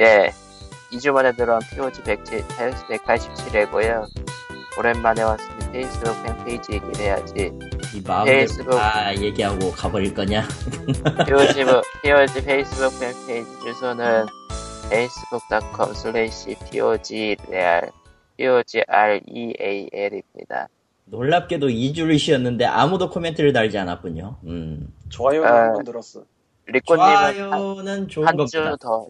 예, 2주 만에 들어온 POG 187회고요. 오랜만에 왔으니 페이스북 팬페이지 얘기를 해야지. 이 마음대로 페이스북. 다 얘기하고 가버릴 거냐? POG, 뭐- POG 페이스북 팬페이지 주소는 facebook.com slash POGreal, POGREAL입니다. 놀랍게도 2주를 쉬었는데 아무도 코멘트를 달지 않았군요. 음. 좋아요는 아, 한번 늘었어. 리코님은 좋아요는 좋은 한 겁니다. 주 더,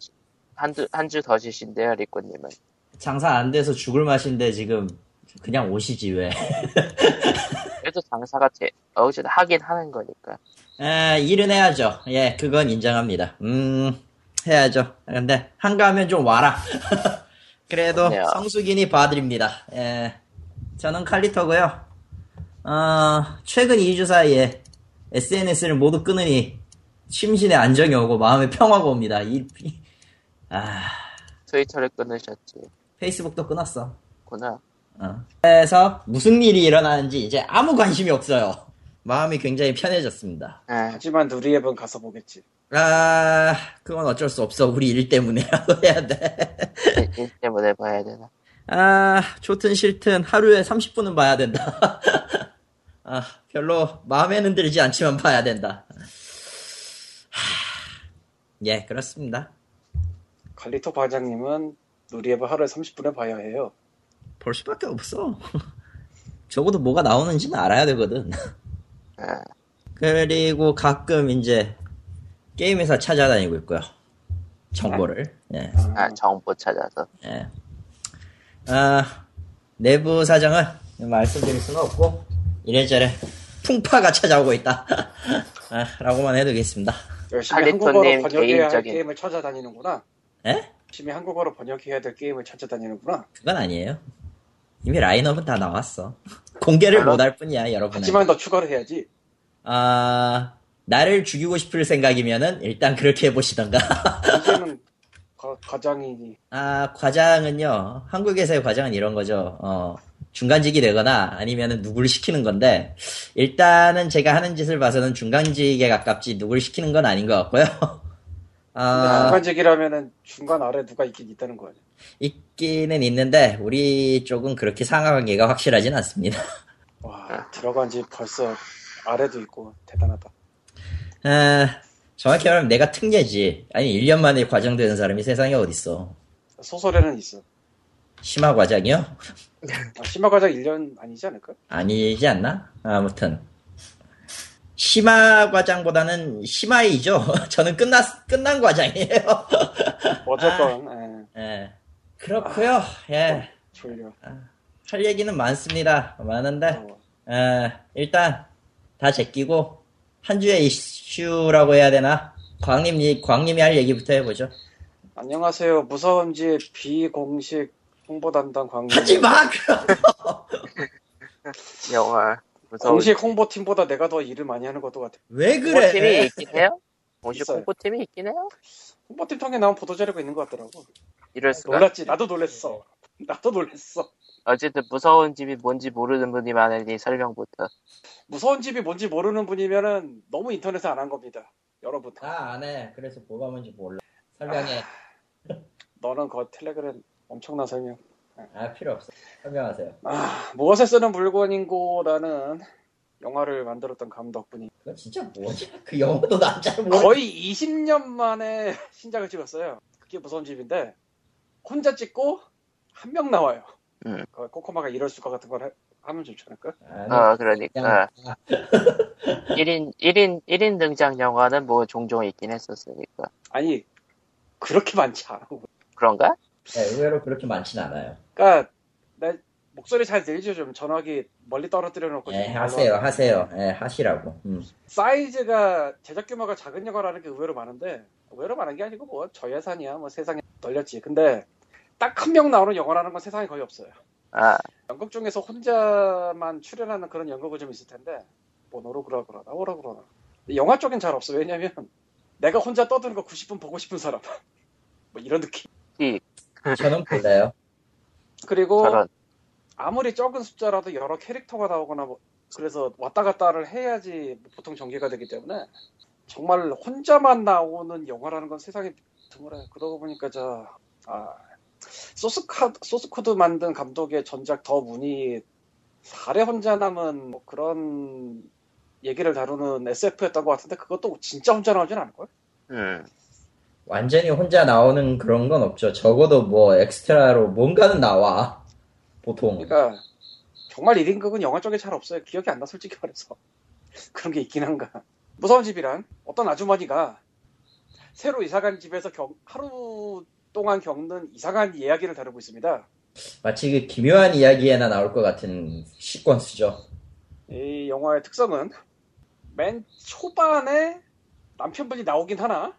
한 주, 한주더 주신대요, 리코님은. 장사 안 돼서 죽을 맛인데 지금 그냥 오시지 왜? 그래도 장사가 제, 어쨌든 하긴 하는 거니까. 에, 일은 해야죠. 예, 그건 인정합니다. 음, 해야죠. 근데 한가하면 좀 와라. 그래도 그렇네요. 성수기니 봐드립니다. 예, 저는 칼리터고요. 어, 최근 2주 사이에 SNS를 모두 끊으니 심신의 안정이 오고 마음의 평화가 옵니다. 이, 이- 아, 트위터를 끊으셨지. 페이스북도 끊었어. 구나. 어. 그래서 무슨 일이 일어나는지 이제 아무 관심이 없어요. 마음이 굉장히 편해졌습니다. 아, 하지만 누리앱은 가서 보겠지. 아, 그건 어쩔 수 없어. 우리 일 때문에라도 해야 돼. 일, 일 때문에 봐야 되나. 아, 좋든 싫든 하루에 30분은 봐야 된다. 아, 별로 마음에는 들지 않지만 봐야 된다. 하, 예, 그렇습니다. 칼리토 과장님은 누리앱을 하루에 30분에 봐야 해요. 볼 수밖에 없어. 적어도 뭐가 나오는지는 알아야 되거든. 아, 그리고 가끔 이제 게임회사 찾아다니고 있고요. 정보를. 예. 아, 정보 찾아서. 예. 아, 내부 사정은 말씀드릴 수는 없고, 이래저래 풍파가 찾아오고 있다. 아, 라고만 해두겠습니다. 열심히 한국어로 번역해야 할 개인적인- 게임을 찾아다니는구나. 예? 열심히 한국어로 번역해야 될 게임을 찾아다니는구나. 그건 아니에요. 이미 라인업은 다 나왔어. 공개를. 못 할 뿐이야, 여러분. 하지만 더 추가를 해야지. 아, 나를 죽이고 싶을 생각이면은 일단 그렇게 해보시던가. 이제는 과, 과장이 아, 과장은요, 한국에서의 과장은 이런 거죠. 어, 중간직이 되거나 아니면은 누구를 시키는 건데, 일단은 제가 하는 짓을 봐서는 중간직에 가깝지 누구를 시키는 건 아닌 것 같고요. 아, 중간직이라면은 중간 아래 누가 있긴 있다는 거 아니야. 있기는 있는데, 우리 쪽은 그렇게 상하관계가 확실하진 않습니다. 와 들어간 지 벌써 아래도 있고 대단하다. 아, 정확히 말하면 내가 특례지. 아니, 1년 만에 과장되는 사람이 세상에 어딨어. 소설에는 있어. 심화 과장이요? 아, 심화 과장 1년 아니지 않을까? 아니지 않나? 아무튼. 심화 과장보다는 심화이죠. 저는 끝났, 끝난 과장이에요. 어쨌건 예, 예. 그렇고요 예. 졸려. 할 얘기는 많습니다. 많은데, 어, 예, 일단, 다 제끼고, 한 주의 이슈라고 해야 되나? 광님이, 광님이 할 얘기부터 해보죠. 안녕하세요. 무서운 집 비공식 홍보 담당 광고. 하지 마! 그럼! 영화. 공식 홍보팀보다 내가 더 일을 많이 하는 것도 같아. 왜 홍보팀이 그래? 있긴 해요? 공식 있어요. 홍보팀이 있긴 해요? 홍보팀 통해 나온 보도자료가 있는 것 같더라고. 이럴 수가. 놀랐지. 나도 놀랬어. 나도 놀랬어. 어쨌든 무서운 집이 뭔지 모르는 분이 많으니 설명부터. 무서운 집이 뭔지 모르는 분이면은 너무 인터넷에 안 한 겁니다. 여러분. 아, 안 해. 그래서 뭐가 뭔지 몰라. 설명해. 너는 그 텔레그램 엄청난 설명. 아, 필요 없어. 설명하세요. 아, 무엇에 쓰는 물건인고라는 영화를 만들었던 감독분이 그거 진짜 뭐지? 그 영어도 난잘 모르 거의 20년 만에 신작을 찍었어요. 그게 무서운 집인데 혼자 찍고 한 명 나와요. 음. 그 코코마가 이럴 수가 같은 걸 해- 하면 좋지 않을까? 어, 그러니까. 아, 1인, 1인, 1인 등장 영화는 뭐 종종 있긴 했었으니까. 아니 그렇게 많지 않아. 그런가? 네, 의외로 그렇게 많진 않아요. 그러니까 내 목소리 잘 들리죠? 좀 전화기 멀리 떨어뜨려 놓고 예, 좀 하세요, 말로 하세요. 예, 하시라고. 음. 사이즈가 제작 규모가 작은 영화라는 게 의외로 많은데 의외로 많은 게 아니고 뭐 저예산이야 뭐 세상에 널렸지 근데 딱 한 명 나오는 영화라는 건 세상에 거의 없어요 아, 연극 중에서 혼자만 출연하는 그런 연극은 좀 있을 텐데 뭐 너로 그러라 그러나 오라 그러나 영화 쪽엔 잘 없어 왜냐면 내가 혼자 떠드는 거 90분 보고 싶은 사람 뭐 이런 느낌 이, 저는 몰라요. 그리고. 아무리 적은 숫자라도 여러 캐릭터가 나오거나 뭐 그래서 왔다 갔다를 해야지 보통 전개가 되기 때문에 정말 혼자만 나오는 영화라는 건 세상에 드물어요. 그러고 보니까 저, 아, 소스카, Source Code 만든 감독의 전작 더 문이 살해 혼자 남은 뭐 그런 얘기를 다루는 SF였던 것 같은데 그것도 진짜 혼자 나오진 않을걸? 음. 완전히 혼자 나오는 그런 건 없죠. 적어도 뭐 엑스트라로 뭔가는 나와. 보통. 그러니까 정말 1인극은 영화 쪽에 잘 없어요. 기억이 안 나 솔직히 말해서 그런 게 있긴 한가. 무서운 집이란 어떤 아주머니가 새로 이사간 집에서 경- 하루 동안 겪는 이상한 이야기를 다루고 있습니다. 마치 그 기묘한 이야기에나 나올 것 같은 시퀀스죠. 이 영화의 특성은 맨 초반에 남편분이 나오긴 하나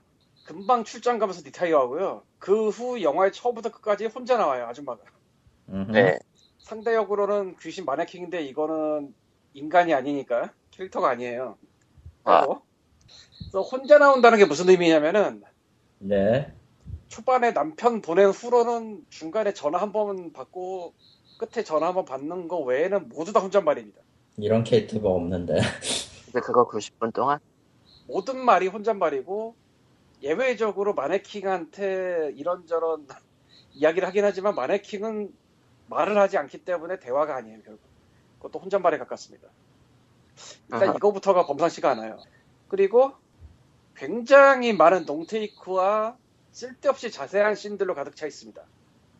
금방 출장 가면서 리타이어하고요. 그 후 영화의 처음부터 끝까지 혼자 나와요 아줌마가. 네. 상대 역으로는 귀신 마네킹인데 이거는 인간이 아니니까 캐릭터가 아니에요. 아. 그래서 혼자 나온다는 게 무슨 의미냐면은 네. 초반에 남편 보낸 후로는 중간에 전화 한 번 받고 끝에 전화 한 번 받는 거 외에는 모두 다 혼잣말입니다. 이런 캐릭터가 없는데. 근데 그거 90분 동안? 모든 말이 혼잣말이고 예외적으로 마네킹한테 이런저런 이야기를 하긴 하지만 마네킹은 말을 하지 않기 때문에 대화가 아니에요 결국. 그것도 혼잣말에 가깝습니다. 일단 아하. 이거부터가 범상치가 않아요. 그리고 굉장히 많은 농테이크와 쓸데없이 자세한 씬들로 가득 차 있습니다.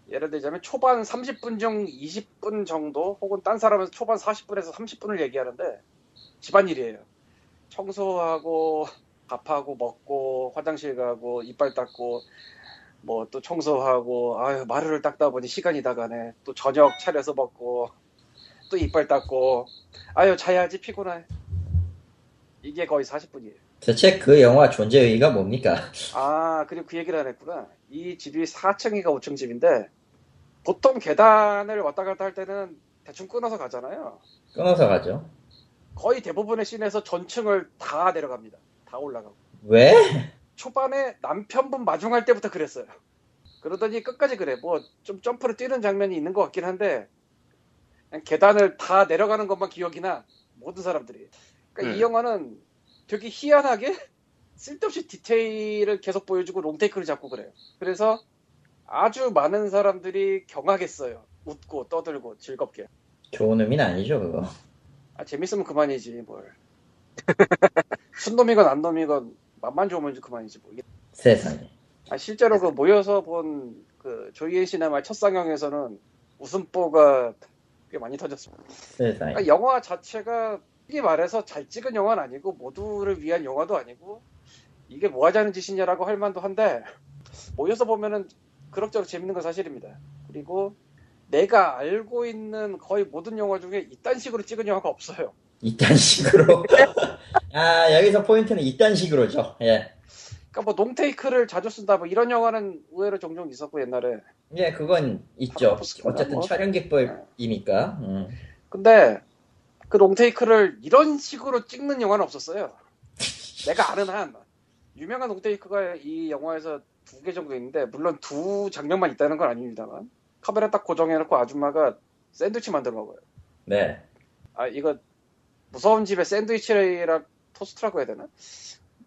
예를 들자면 초반 30분 중 20분 정도 혹은 딴 사람은 초반 40분에서 30분을 얘기하는데 집안일이에요. 청소하고 밥하고 먹고 화장실 가고 이빨 닦고 뭐 또 청소하고 아유 마루를 닦다 보니 시간이 다 가네. 또 저녁 차려서 먹고 또 이빨 닦고. 아유 자야지 피곤해. 이게 거의 40분이에요. 대체 그 영화 존재 의의가 뭡니까? 아 그리고 그 얘기를 안 했구나. 이 집이 4층인가 5층 집인데 보통 계단을 왔다 갔다 할 때는 대충 끊어서 가잖아요. 끊어서 가죠. 거의 대부분의 씬에서 전층을 다 내려갑니다 다 올라가고 왜? 초반에 남편분 마중할 때부터 그랬어요. 그러더니 끝까지 그래. 뭐 좀 점프를 뛰는 장면이 있는 것 같긴 한데 그냥 계단을 다 내려가는 것만 기억이 나. 모든 사람들이. 그러니까 이 음. 영화는 되게 희한하게 쓸데없이 디테일을 계속 보여주고 롱테이크를 잡고 그래요. 그래서 아주 많은 사람들이 경악했어요. 웃고 떠들고 즐겁게. 좋은 의미는 아니죠, 그거. 아 재밌으면 그만이지 뭘. 순놈이건 안 놈이건 맛만 좋으면 그만이지 뭐. 세상에. 아, 실제로 그 모여서 본 그 조이엔 시네마 첫 상영에서는 웃음보가 꽤 많이 터졌습니다. 세상에. 그러니까 영화 자체가 솔직히 말해서 잘 찍은 영화는 아니고 모두를 위한 영화도 아니고 이게 뭐 하자는 짓이냐라고 할 만도 한데 모여서 보면은 그럭저럭 재밌는 건 사실입니다. 그리고 내가 알고 있는 거의 모든 영화 중에 이딴 식으로 찍은 영화가 없어요. 이딴 식으로. 아, 여기서 포인트는 이딴 식으로죠. 예. 그러니까 뭐 농테이크를 자주 쓴다 뭐 이런 영화는 의외로 종종 있었고 옛날에 예, 그건 있죠. 어쨌든 뭐. 촬영 기법이니까. 음. 근데 그 롱테이크를 이런 식으로 찍는 영화는 없었어요. 내가 아는 한 유명한 롱테이크가 이 영화에서 두 개 정도 있는데 물론 두 장면만 있다는 건 아닙니다만 카메라 딱 고정해놓고 아줌마가 샌드위치 만들어 먹어요. 네. 아 이거 무서운 집에 샌드위치랑 토스트라고 해야 되나?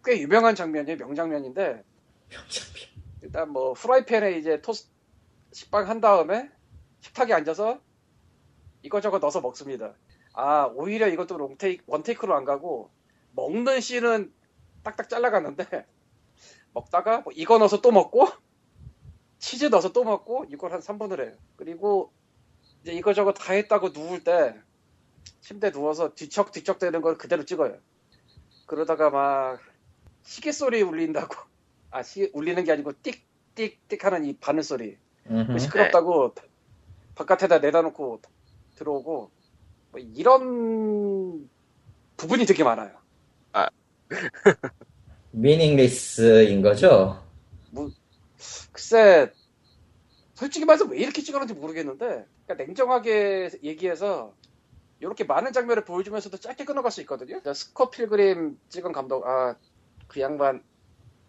꽤 유명한 장면이에요. 명장면인데 일단 뭐 프라이팬에 이제 토스 식빵 한 다음에 식탁에 앉아서 이거저거 넣어서 먹습니다. 아 오히려 이것도 롱테이크 원테이크로 안 가고 먹는 씬은 딱딱 잘라갔는데 먹다가 뭐 이거 넣어서 또 먹고 치즈 넣어서 또 먹고 이걸 한 3분을 해요. 그리고 이제 이거저거 다 했다고 누울 때 침대 누워서 뒤척뒤척 되는 걸 그대로 찍어요. 그러다가 막 시계 소리 울린다고 아 시 울리는 게 아니고 띡띡띡 하는 이 바늘 소리 음흠. 그 시끄럽다고 바깥에다 내다 놓고 들어오고 뭐 이런 부분이 되게 많아요. 미닝리스인 거죠? 글쎄 솔직히 말해서 왜 이렇게 찍었는지 모르겠는데 그러니까 냉정하게 얘기해서 이렇게 많은 장면을 보여주면서도 짧게 끊어갈 수 있거든요. 스코 필그림 찍은 감독 아 그 양반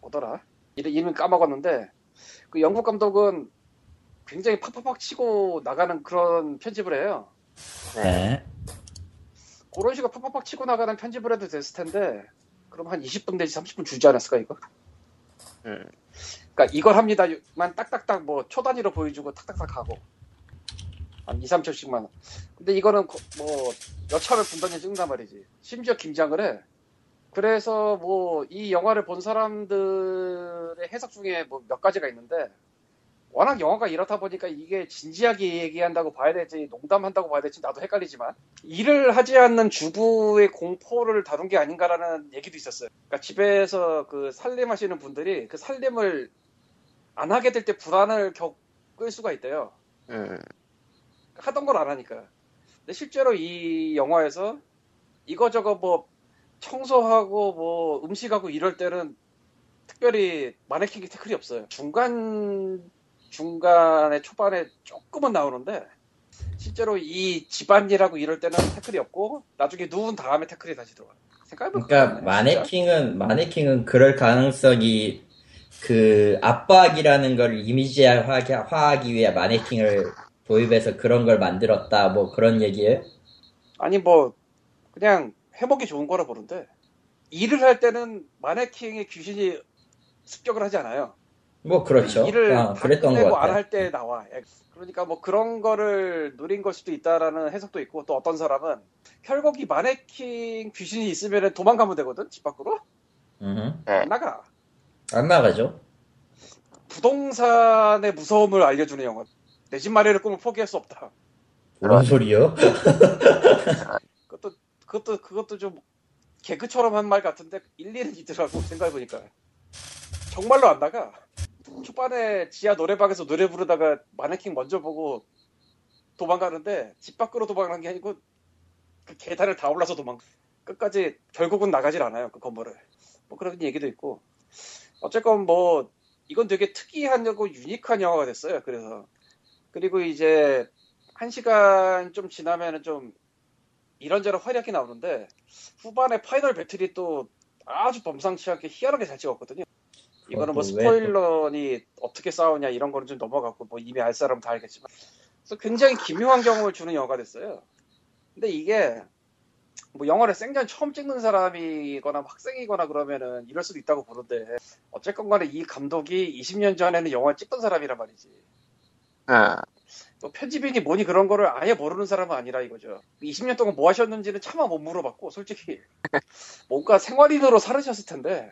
뭐더라 이름 이름 까먹었는데 그 영국 감독은 굉장히 팍팍팍 치고 나가는 그런 편집을 해요. 네. 그런 식으로 팍팍팍 치고 나가는 편집을 해도 됐을 텐데 그럼 한 20분 내지 30분 주지 않았을까 이거? 음. 그러니까 이걸 합니다만 딱딱딱 뭐 초단위로 보여주고 탁탁탁 하고 한 2, 3초씩만. 근데 이거는 거- 뭐 여차를 분단위 찍는단 말이지. 심지어 김장을 해. 그래서 뭐 이 영화를 본 사람들의 해석 중에 뭐 몇 가지가 있는데 워낙 영화가 이렇다 보니까 이게 진지하게 얘기한다고 봐야 될지 농담한다고 봐야 될지 나도 헷갈리지만 일을 하지 않는 주부의 공포를 다룬 게 아닌가라는 얘기도 있었어요. 그러니까 집에서 그 살림하시는 분들이 그 살림을 안 하게 될 때 불안을 겪을 수가 있대요. 음. 하던 걸 안 하니까. 근데 실제로 이 영화에서 이거저거 뭐 청소하고 뭐 음식하고 이럴 때는 특별히 마네킹이 태클이 없어요. 중간 중간에 초반에 조금은 나오는데 실제로 이 집안일하고 이럴 때는 태클이 없고 나중에 누운 다음에 태클이 다시 들어와. 그러니까 그러네, 마네킹은 마네킹은 그럴 가능성이 그 압박이라는 걸 이미지화하기 화하기 위해 마네킹을 도입해서 그런 걸 만들었다 뭐 그런 얘기예요? 아니 뭐 그냥 해먹기 좋은 거라 보는데 일을 할 때는 마네킹의 귀신이 습격을 하지 않아요. 뭐 그렇죠. 일을 아, 다 그랬던 안 같아요. 할때 나와. 예. 그러니까 뭐 그런 거를 누린 걸 수도 있다라는 해석도 있고 또 어떤 사람은 결국 이 마네킹 귀신이 있으면 도망가면 되거든 집 밖으로 음흠. 안 나가. 안 나가죠. 부동산의 무서움을 알려주는 영화. 내 집 마련을 꿈을 포기할 수 없다. 뭔 소리요? 그것도 그것도 그것도 좀 개그처럼 한 말 같은데 일리는 있더라고 생각해보니까. 정말로 안 나가. 초반에 지하 노래방에서 노래 부르다가 마네킹 먼저 보고 도망가는데 집 밖으로 도망가는 게 아니고 그 계단을 다 올라서 도망 끝까지 결국은 나가질 않아요 그 건물을. 뭐 그런 얘기도 있고. 어쨌건 뭐 이건 되게 특이하고 유니크한 영화가 됐어요 그래서 그리고 이제 한 시간 좀 지나면은 좀 이런저런 활약이 나오는데 후반에 파이널 배틀이 또 아주 범상치 않게 희한하게 잘 찍었거든요. 이거는 뭐 그것도 왜 스포일러니 어떻게 싸우냐 이런 거는 좀 넘어갔고 뭐 이미 알 사람은 다 알겠지만 그래서 굉장히 기묘한 경험을 주는 영화가 됐어요. 근데 이게 뭐 영화를 생전 처음 찍는 사람이거나 학생이거나 그러면은 이럴 수도 있다고 보는데 어쨌건 간에 이 감독이 20년 전에는 영화를 찍던 사람이란 말이지. 어. 뭐 편집인이 뭐니 그런 거를 아예 모르는 사람은 아니라 이거죠. 20년 동안 뭐 하셨는지는 차마 못 물어봤고, 솔직히. 뭔가 생활인으로 살으셨을 텐데.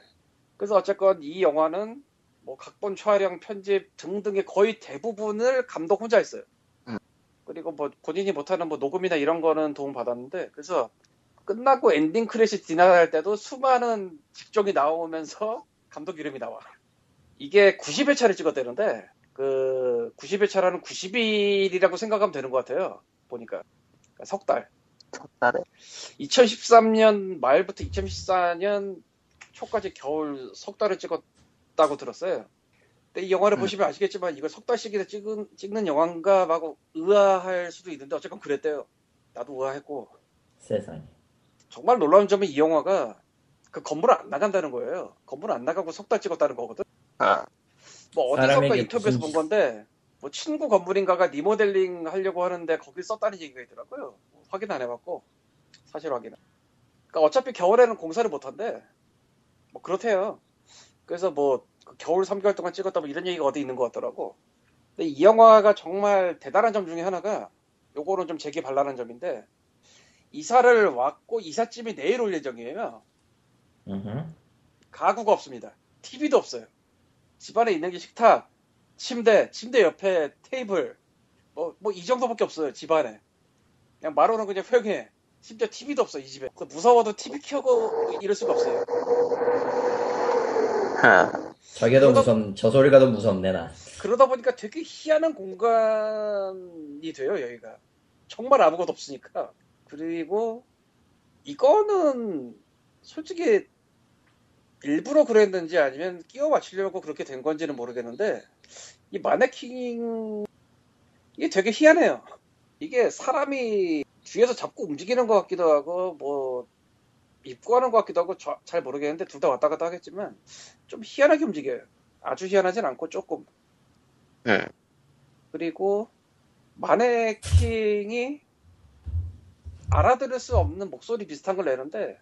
그래서 어쨌건 이 영화는 뭐 각본 촬영, 편집 등등의 거의 대부분을 감독 혼자 했어요. 음. 그리고 뭐 본인이 못하는 뭐 녹음이나 이런 거는 도움 받았는데, 그래서 끝나고 엔딩 크레딧 디나할 때도 수많은 직종이 나오면서 감독 이름이 나와. 이게 90회차를 찍었대는데, 그 90회차라는 90일이라고 생각하면 되는 것 같아요. 보니까 그러니까 석 달. 첫달에 2013년 말부터 2014년 초까지 겨울 석 달을 찍었다고 들었어요. 근데 이 영화를 음. 보시면 아시겠지만 이걸 석 달씩이나 찍은, 찍는 영화인가 하고 의아할 수도 있는데 어쨌건 그랬대요. 나도 의아했고 세상에. 정말 놀라운 점은 이 영화가 그 건물 안 나간다는 거예요. 건물 안 나가고 석 달 찍었다는 거거든. 어. 뭐 어디선가 사람에게 인터뷰에서 무슨- 본 건데 뭐 친구 건물인가가 리모델링 하려고 하는데 거길 썼다는 얘기가 있더라고요. 확인 안 해봤고 사실 확인은. 그러니까 어차피 겨울에는 공사를 못 한대. 뭐 그렇대요. 그래서 뭐그 겨울 3개월 동안 찍었다 뭐 이런 얘기가 어디 있는 것 같더라고. 근데 이 영화가 정말 대단한 점 중에 하나가 요거는 좀 제게 반란한 점인데 이사를 왔고 이삿짐이 내일 올 예정이에요. 음흠. 가구가 없습니다. TV도 없어요. 집안에 있는 게 식탁, 침대, 침대 옆에 테이블, 뭐, 뭐, 이 정도밖에 없어요, 집안에. 그냥 마루는 그냥 휑해. 심지어 TV도 없어, 이 집에. 그래서 무서워도 TV 켜고 이럴 수가 없어요. 어. 저게 더 무섭, 저 소리가 더 무섭네, 나. 그러다 보니까 되게 희한한 공간이 돼요, 여기가. 정말 아무것도 없으니까. 그리고, 이거는, 솔직히, 일부러 그랬는지 아니면 끼워 맞추려고 그렇게 된 건지는 모르겠는데, 이 마네킹, 이게 되게 희한해요. 이게 사람이 뒤에서 잡고 움직이는 것 같기도 하고, 뭐, 입구하는 것 같기도 하고, 저- 잘 모르겠는데, 둘 다 왔다 갔다 하겠지만, 좀 희한하게 움직여요. 아주 희한하진 않고, 조금. 음. 그리고 마네킹이 알아들을 수 없는 목소리 비슷한 걸 내는데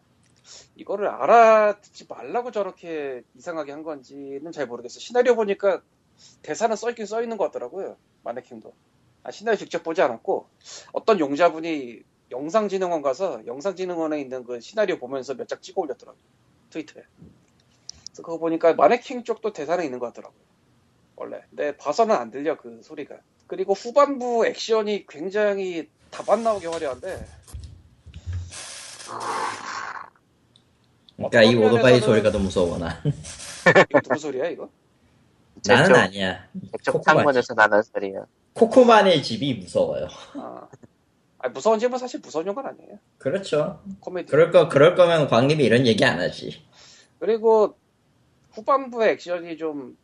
이거를 알아듣지 말라고 저렇게 이상하게 한 건지는 잘 모르겠어요. 시나리오 보니까 대사는 써있긴 써있는 것 같더라고요. 마네킹도. 아, 시나리오 직접 보지 않았고 어떤 용자분이 영상진흥원 가서 영상진흥원에 있는 그 시나리오 보면서 몇 장 찍어 올렸더라고요. 트위터에. 그래서 그거 보니까 마네킹 쪽도 대사는 있는 것 같더라고요. 원래. 근데 봐서는 안 들려 그 소리가. 그리고 후반부 액션이 굉장히 다반 나오게 화려한데 그러니까 이 오토바이 소리가 더 무서워 나. 이거 누구 소리야 이거? 나는 저쪽- 아니야. 저쪽 코코만. 창문에서 나는 소리야. 코코만의 집이 무서워요. 아, 아니, 무서운 집은 사실 무서운 건 아니에요. 그렇죠. 코미디. 그럴 거 그럴 거면 광님이 이런 얘기 안 하지. 그리고 후반부의 액션이 좀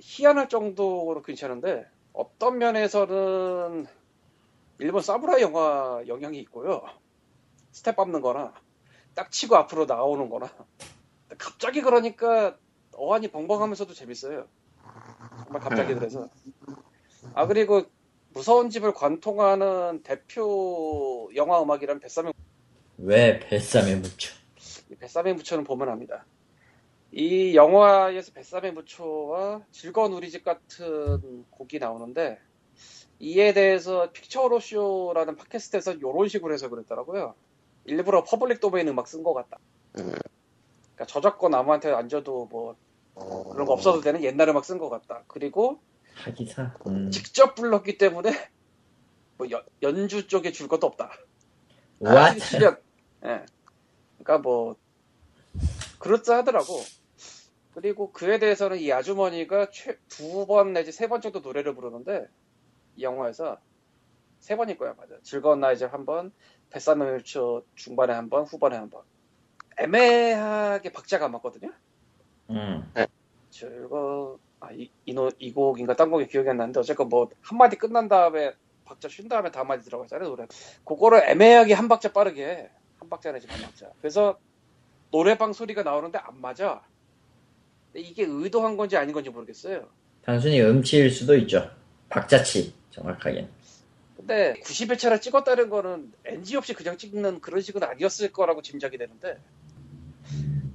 희한할 정도로 괜찮은데 어떤 면에서는 일본 사무라이 영화 영향이 있고요. 스텝 밟는 거나 딱 치고 앞으로 나오는 거나 갑자기 그러니까 어안이 벙벙하면서도 재밌어요. 정말 갑자기 그래서. 아 그리고 무서운 집을 관통하는 대표 영화 음악이란 뱃사명 왜 묻혀? 이 뱃삼의 무초는 보면 압니다. 이 영화에서 뱃삼의 무초와 즐거운 우리 집 같은 곡이 나오는데 이에 대해서 픽처로 쇼라는 팟캐스트에서 이런 식으로 해서 그랬더라고요. 일부러 public domain 음악 쓴 것 같다. 음. 그러니까 저작권 아무한테 안 줘도 뭐 그런 거 없어도 되는 옛날 음악 쓴 것 같다. 그리고 하기사. 음. 직접 불렀기 때문에 뭐 연- 연주 쪽에 줄 것도 없다. What? 실력. 예. 그러니까 뭐 그럴싸하더라고. 그리고 그에 대해서는 이 아주머니가 두 번 내지 세 번 정도 노래를 부르는데 이 영화에서 세 번일 거야 맞아. 즐거운 나의 집 한 번, 뱃사물 초 중반에 한 번, 후반에 한 번. 애매하게 박자가 안 맞거든요. 음. 즐거 아, 이, 이, 노, 이 곡인가 딴 곡이 기억이 안 나는데 어쨌건 뭐 한마디 끝난 다음에 박자 쉰 다음에 다음 마디 들어가잖아요 노래 그거를 애매하게 한 박자 빠르게 해. 한 박자 내지 반 박자 그래서 노래방 소리가 나오는데 안 맞아 근데 이게 의도한 건지 아닌 건지 모르겠어요 단순히 음치일 수도 있죠. 박자치 정확하게. 근데 90회차를 찍었다는 거는 NG 없이 그냥 찍는 그런 식은 아니었을 거라고 짐작이 되는데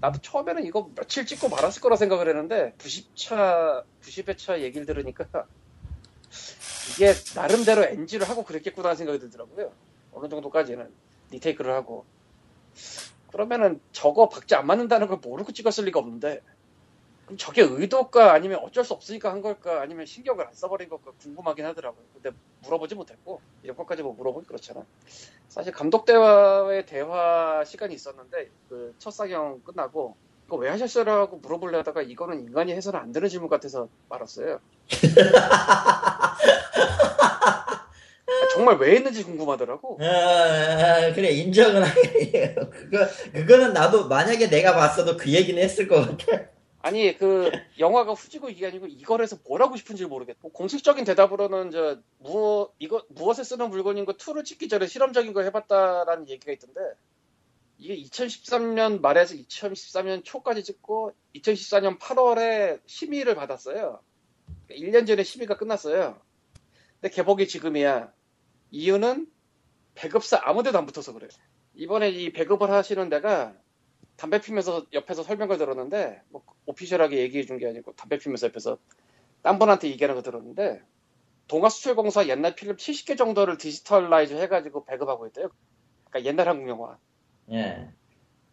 나도 처음에는 이거 며칠 찍고 말았을 거라 생각을 했는데 90차 90회차 얘기를 들으니까 이게 나름대로 NG를 하고 그랬겠구나 하는 생각이 들더라고요. 어느 정도까지는 리테이크를 하고. 그러면은 저거 박자 안 맞는다는 걸 모르고 찍었을 리가 없는데 저게 의도일까 아니면 어쩔 수 없으니까 한 걸까 아니면 신경을 안 써버린 걸까 궁금하긴 하더라고요 근데 물어보지 못했고 이런 것까지 뭐 물어보기 그렇잖아 사실 감독 대화의 대화 시간이 있었는데 그첫 상영 끝나고 이거 왜 하셨어요라고 물어보려다가 이거는 인간이 해서는 안 되는 질문 같아서 말았어요 정말 왜 했는지 궁금하더라고 아, 그래 인정은 하겠네요. 그거 그거는 나도 만약에 내가 봤어도 그 얘기는 했을 것 같아. 아니 그 영화가 후지고 이게 아니고 이걸 해서 뭘 하고 싶은지 모르겠고 공식적인 대답으로는 저 무엇 이거 무엇에 쓰는 물건인 거 2를 찍기 전에 실험적인 거 해봤다라는 얘기가 있던데 이게 2013년 말에서 2014년 초까지 찍고 2014년 8월에 심의를 받았어요. 1년 전에 심의가 끝났어요. 근데 개봉이 지금이야. 이유는 배급사 아무데도 안 붙어서 그래요. 이번에 이 배급을 하시는 데가 담배 피면서 옆에서 설명을 들었는데 뭐 official하게 얘기해 준 게 아니고 담배 피면서 옆에서 딴 분한테 얘기하는 거 들었는데 동아수출공사 옛날 필름 70개 정도를 digitalize 해가지고 배급하고 있대요. 그러니까 옛날 한국 영화. 예.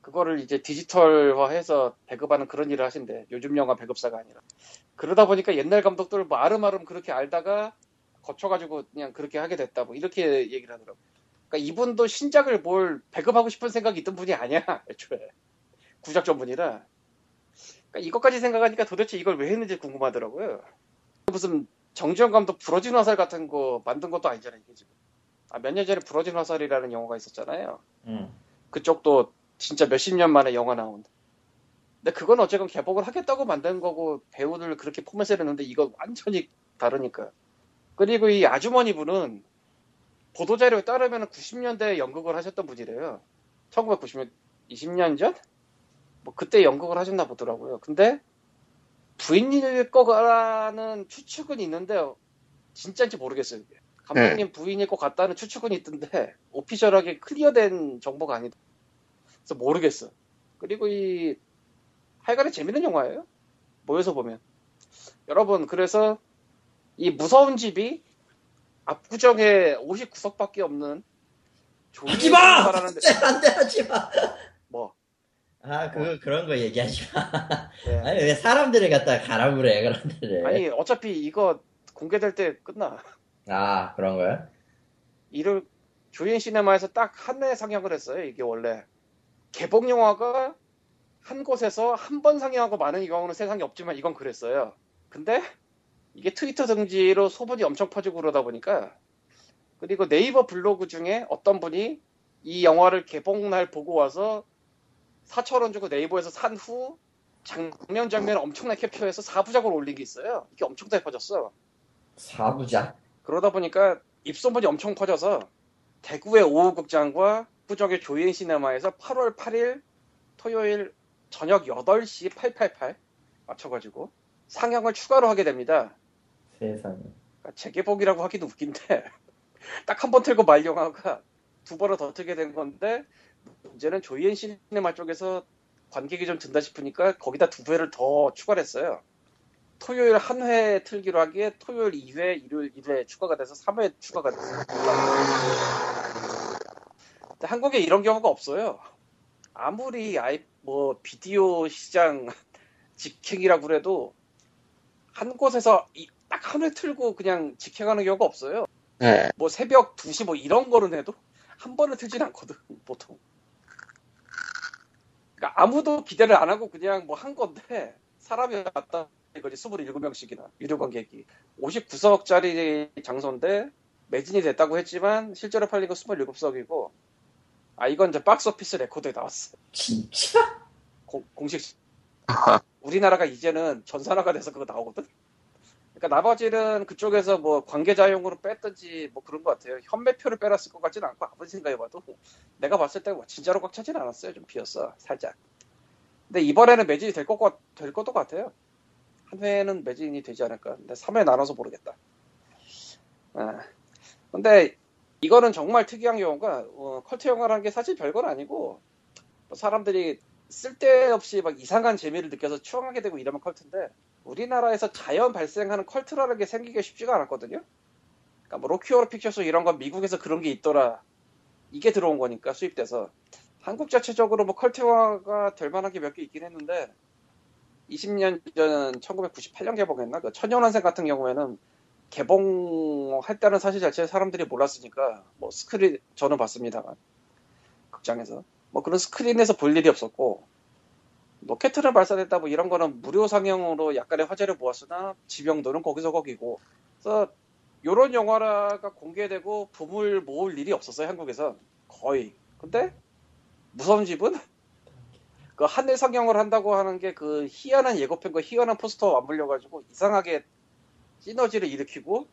그거를 이제 디지털화해서 배급하는 그런 일을 하신대. 요즘 영화 배급사가 아니라. 그러다 보니까 옛날 감독들 뭐 아름아름 그렇게 알다가 거쳐가지고 그냥 그렇게 하게 됐다. 뭐 이렇게 얘기를 하더라고. 그러니까 이분도 신작을 뭘 배급하고 싶은 생각이 있던 분이 아니야. 애초에. 구작 전분이라. 그러니까 이것까지 생각하니까 도대체 이걸 왜 했는지 궁금하더라고요. 무슨 정지영 감독 부러진 화살 같은 거 만든 것도 아니잖아요. 이게 지금. 아, 몇 년 전에 부러진 화살이라는 영화가 있었잖아요. 음. 그쪽도 진짜 몇십 년 만에 영화 나온다. 근데 그건 어쨌건 개봉을 하겠다고 만든 거고 배우들 그렇게 포맷을 했는데 이거 완전히 다르니까. 그리고 이 아주머니 분은 보도자료에 따르면 90년대에 연극을 하셨던 분이래요. 1990년, 20년 전? 뭐 그때 연극을 하셨나 보더라고요. 근데 부인일 거라는 추측은 있는데 진짜인지 모르겠어요. 이게. 감독님 부인일 것 같다는 추측은 있던데 오피셜하게 클리어된 정보가 아니다. 그래서 모르겠어. 그리고 이 하여간에 재밌는 영화예요. 모여서 보면. 여러분 그래서 이 무서운 집이 압구정에 59석밖에 없는 조이의 하지 마! 신사라는 데- 안돼 하지 마. 뭐 아, 그 그런 거 얘기하지 마. 네. 아니 왜 사람들을 갖다 가라무래 그런 데를. 아니 어차피 이거 공개될 때 끝나. 아 그런 거야? 이를 조인 시네마에서 딱한회 상영을 했어요. 이게 원래 개봉 영화가 한 곳에서 한 번 상영하고 많은 경우는 세상에 없지만 이건 그랬어요. 근데 이게 트위터 등지로 소문이 엄청 퍼지고 그러다 보니까 그리고 네이버 블로그 중에 어떤 분이 이 영화를 개봉날 보고 와서 4천 원 주고 네이버에서 산 후 장면 장면을 엄청나게 캡처해서 4부작으로 올린 게 있어요. 이게 엄청나게 퍼졌어. 사부작. 그러다 보니까 입소문이 엄청 퍼져서 대구의 오후극장과 부적의 조인 시네마에서 8월 8일 토요일 저녁 8시 888 맞춰가지고 상영을 추가로 하게 됩니다. 세상에. 그러니까 재개봉이라고 하기도 웃긴데 딱 한 번 틀고 말 영화가 두 번을 더 틀게 된 건데 문제는 조이엔 시네마 쪽에서 관객이 좀 든다 싶으니까 거기다 두 회를 더 추가를 했어요. 토요일 한 회 틀기로 하기에 토요일 2회, 일요일 1회 추가가 돼서 3회 추가가 됐어요. 근데 한국에 이런 경우가 없어요. 아무리 아이 뭐 비디오 시장 직행이라고 그래도 한 곳에서 딱 한 회 틀고 그냥 직행하는 경우가 없어요. 네. 뭐 새벽 2시 뭐 이런 거는 해도 한 번을 틀진 않거든 보통 그러니까 아무도 기대를 안 하고 그냥 뭐 한 건데 사람이 왔다 이거지 27명씩이나 유료 관객이 59석짜리 장소인데 매진이 됐다고 했지만 실제로 팔린 거 27석이고 아 이건 이제 박스오피스 레코드에 나왔어 진짜? 공, 공식 우리나라가 이제는 전산화가 돼서 그거 나오거든. 그러니까 나머지는 그쪽에서 뭐 관계자용으로 뺐든지 뭐 그런 것 같아요. 현매표를 빼놨을 것 같지는 않고 아무리 생각해봐도 내가 봤을 때뭐 진짜로 꽉 차진 않았어요. 좀 비었어 살짝. 근데 이번에는 매진이 될, 것, 같- 될 것도 같아요. 한 회는 매진이 되지 않을까. 근데 3회 나눠서 모르겠다. 아, 근데 이거는 정말 특이한 경우가 어, 컬트 영화라는 게 사실 별건 아니고 뭐 사람들이 쓸데없이 막 이상한 재미를 느껴서 추앙하게 되고 이러면 컬트인데 우리나라에서 자연 발생하는 컬트라는 게 생기기가 쉽지가 않았거든요. 그러니까 뭐 Rocky Horror Picture Show 이런 건 미국에서 그런 게 있더라. 이게 들어온 거니까 수입돼서 한국 자체적으로 뭐 컬트 영화가 될 만한 게 몇 개 있긴 했는데 20년 전 1998년 개봉했나 그 천년환생 같은 경우에는 개봉했다는 사실 자체에 사람들이 몰랐으니까 뭐 스크린 저는 봤습니다만 극장에서 뭐 그런 스크린에서 볼 일이 없었고 로켓을 발사됐다 뭐 이런 거는 무료 상영으로 약간의 화제를 모았으나 지명도는 거기서 거기고. 그래서 요런 영화가 공개되고 붐을 모을 일이 없었어요 한국에서. 거의. 근데 무서운 집은 그 한일 상영을 한다고 하는 게 그 희한한 예고편과 희한한 포스터 맞물려가지고 이상하게 시너지를 일으키고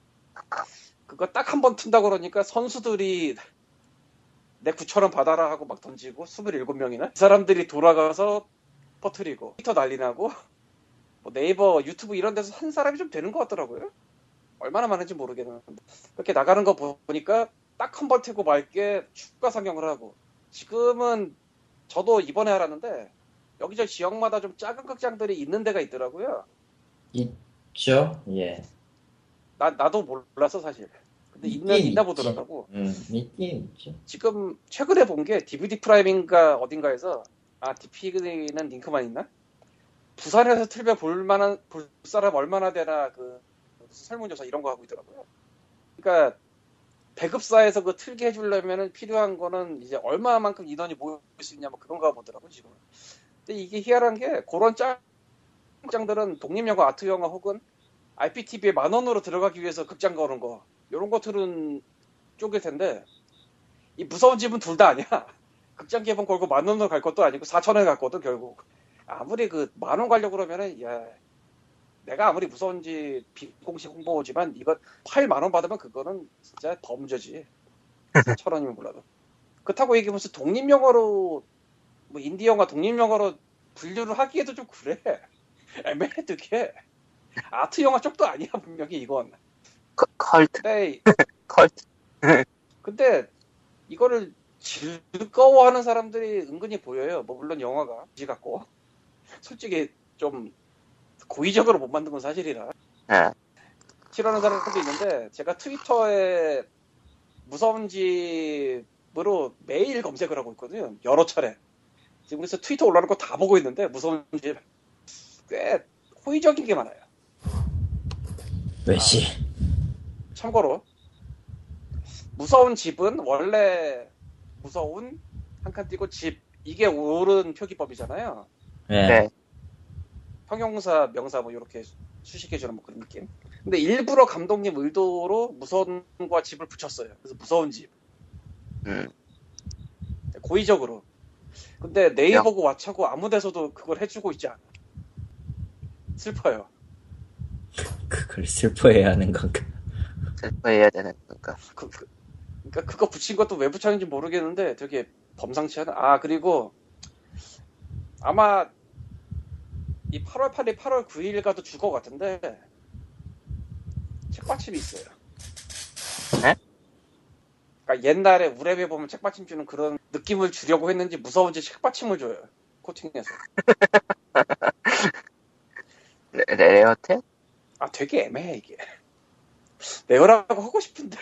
그거 딱 한 번 튼다 그러니까 선수들이 내 9천원 받아라 하고 막 던지고 27명이나 이 사람들이 돌아가서 퍼트리고 트위터 난리 나고 뭐 네이버 유튜브 이런 데서 한 사람이 좀 되는 것 같더라고요 얼마나 많은지 모르겠는데 그렇게 나가는 거 보니까 딱 한 번 태고 맑게 추가 상영을 하고 지금은 저도 이번에 알았는데 여기저기 지역마다 좀 작은 극장들이 있는 데가 있더라고요 있죠? 예. 나, 나도 몰랐어 사실 근데 있는, 있긴 있나 있지. 보더라고 음, 있긴 있죠. 지금 최근에 본 게 DVD 프라임인가 어딘가에서 아 DP는 링크만 있나? 부산에서 틀면 볼만한 볼 사람 얼마나 되나 그 설문조사 이런 거 하고 있더라고요. 그러니까 배급사에서 그 틀게 해주려면은 필요한 거는 이제 얼마만큼 인원이 모일 수 있냐 뭐 그런 거 보더라고 지금. 근데 이게 희한한 게 그런 짱짱들은 독립영화, 아트 영화 혹은 IPTV에 만 원으로 들어가기 위해서 극장 거는 거 이런 것들은 쪼갤 텐데 이 무서운 집은 둘 다 아니야. 극장 개봉 걸고 만 원으로 갈 것도 아니고 4천 원에 갔거든 결국. 아무리 그 만 원 가려고 그러면은 야 내가 아무리 무서운지 비공식 홍보지만 이거 8만 원 받으면 그거는 진짜 범죄지. 4천 원이면 몰라도. 그렇다고 무슨 독립 영화로 뭐 인디 영화 독립 영화로 분류를 하기에도 좀 그래. 애매해 되게. 아트 영화 쪽도 아니야 분명히 이건. 컬- 컬트, 근데 컬트. 근데 이거를 즐거워하는 사람들이 은근히 보여요. 뭐 물론 영화가 지 같고 솔직히 좀 고의적으로 못 만든 건 사실이라 예. 싫어하는 사람들도 있는데 제가 트위터에 무서운 집으로 매일 검색을 하고 있거든요. 여러 차례. 지금 그래서 트위터 올라오는 거 다 보고 있는데 무서운 집 꽤 호의적인 게 많아요. 왜시? 참고로 무서운 집은 원래 무서운 한 칸 띄고 집 이게 옳은 표기법이잖아요. 예. 네. 형용사, 명사 뭐 이렇게 수식해주는 뭐 그런 느낌. 근데 일부러 감독님 의도로 무서운과 집을 붙였어요. 그래서 무서운 집. 음. 고의적으로. 근데 네이버고 왓챠고 아무 데서도 그걸 해주고 있지 않아. 슬퍼요. 그걸 슬퍼해야 하는 건가? 슬퍼해야 되는 건가. 그, 그, 그러니까 그거 붙인 것도 왜 붙였는지 모르겠는데 되게 범상치 않아. 아 그리고 아마 이 8월 8일, 8월 9일가도 줄 것 같은데 책받침이 있어요. 네? 그러니까 옛날에 우레베 보면 책받침 주는 그런 느낌을 주려고 했는지 무서운지 책받침을 줘요. 코팅해서. 레, 레어템? 아 되게 애매해 이게. 내어라고 하고 싶은데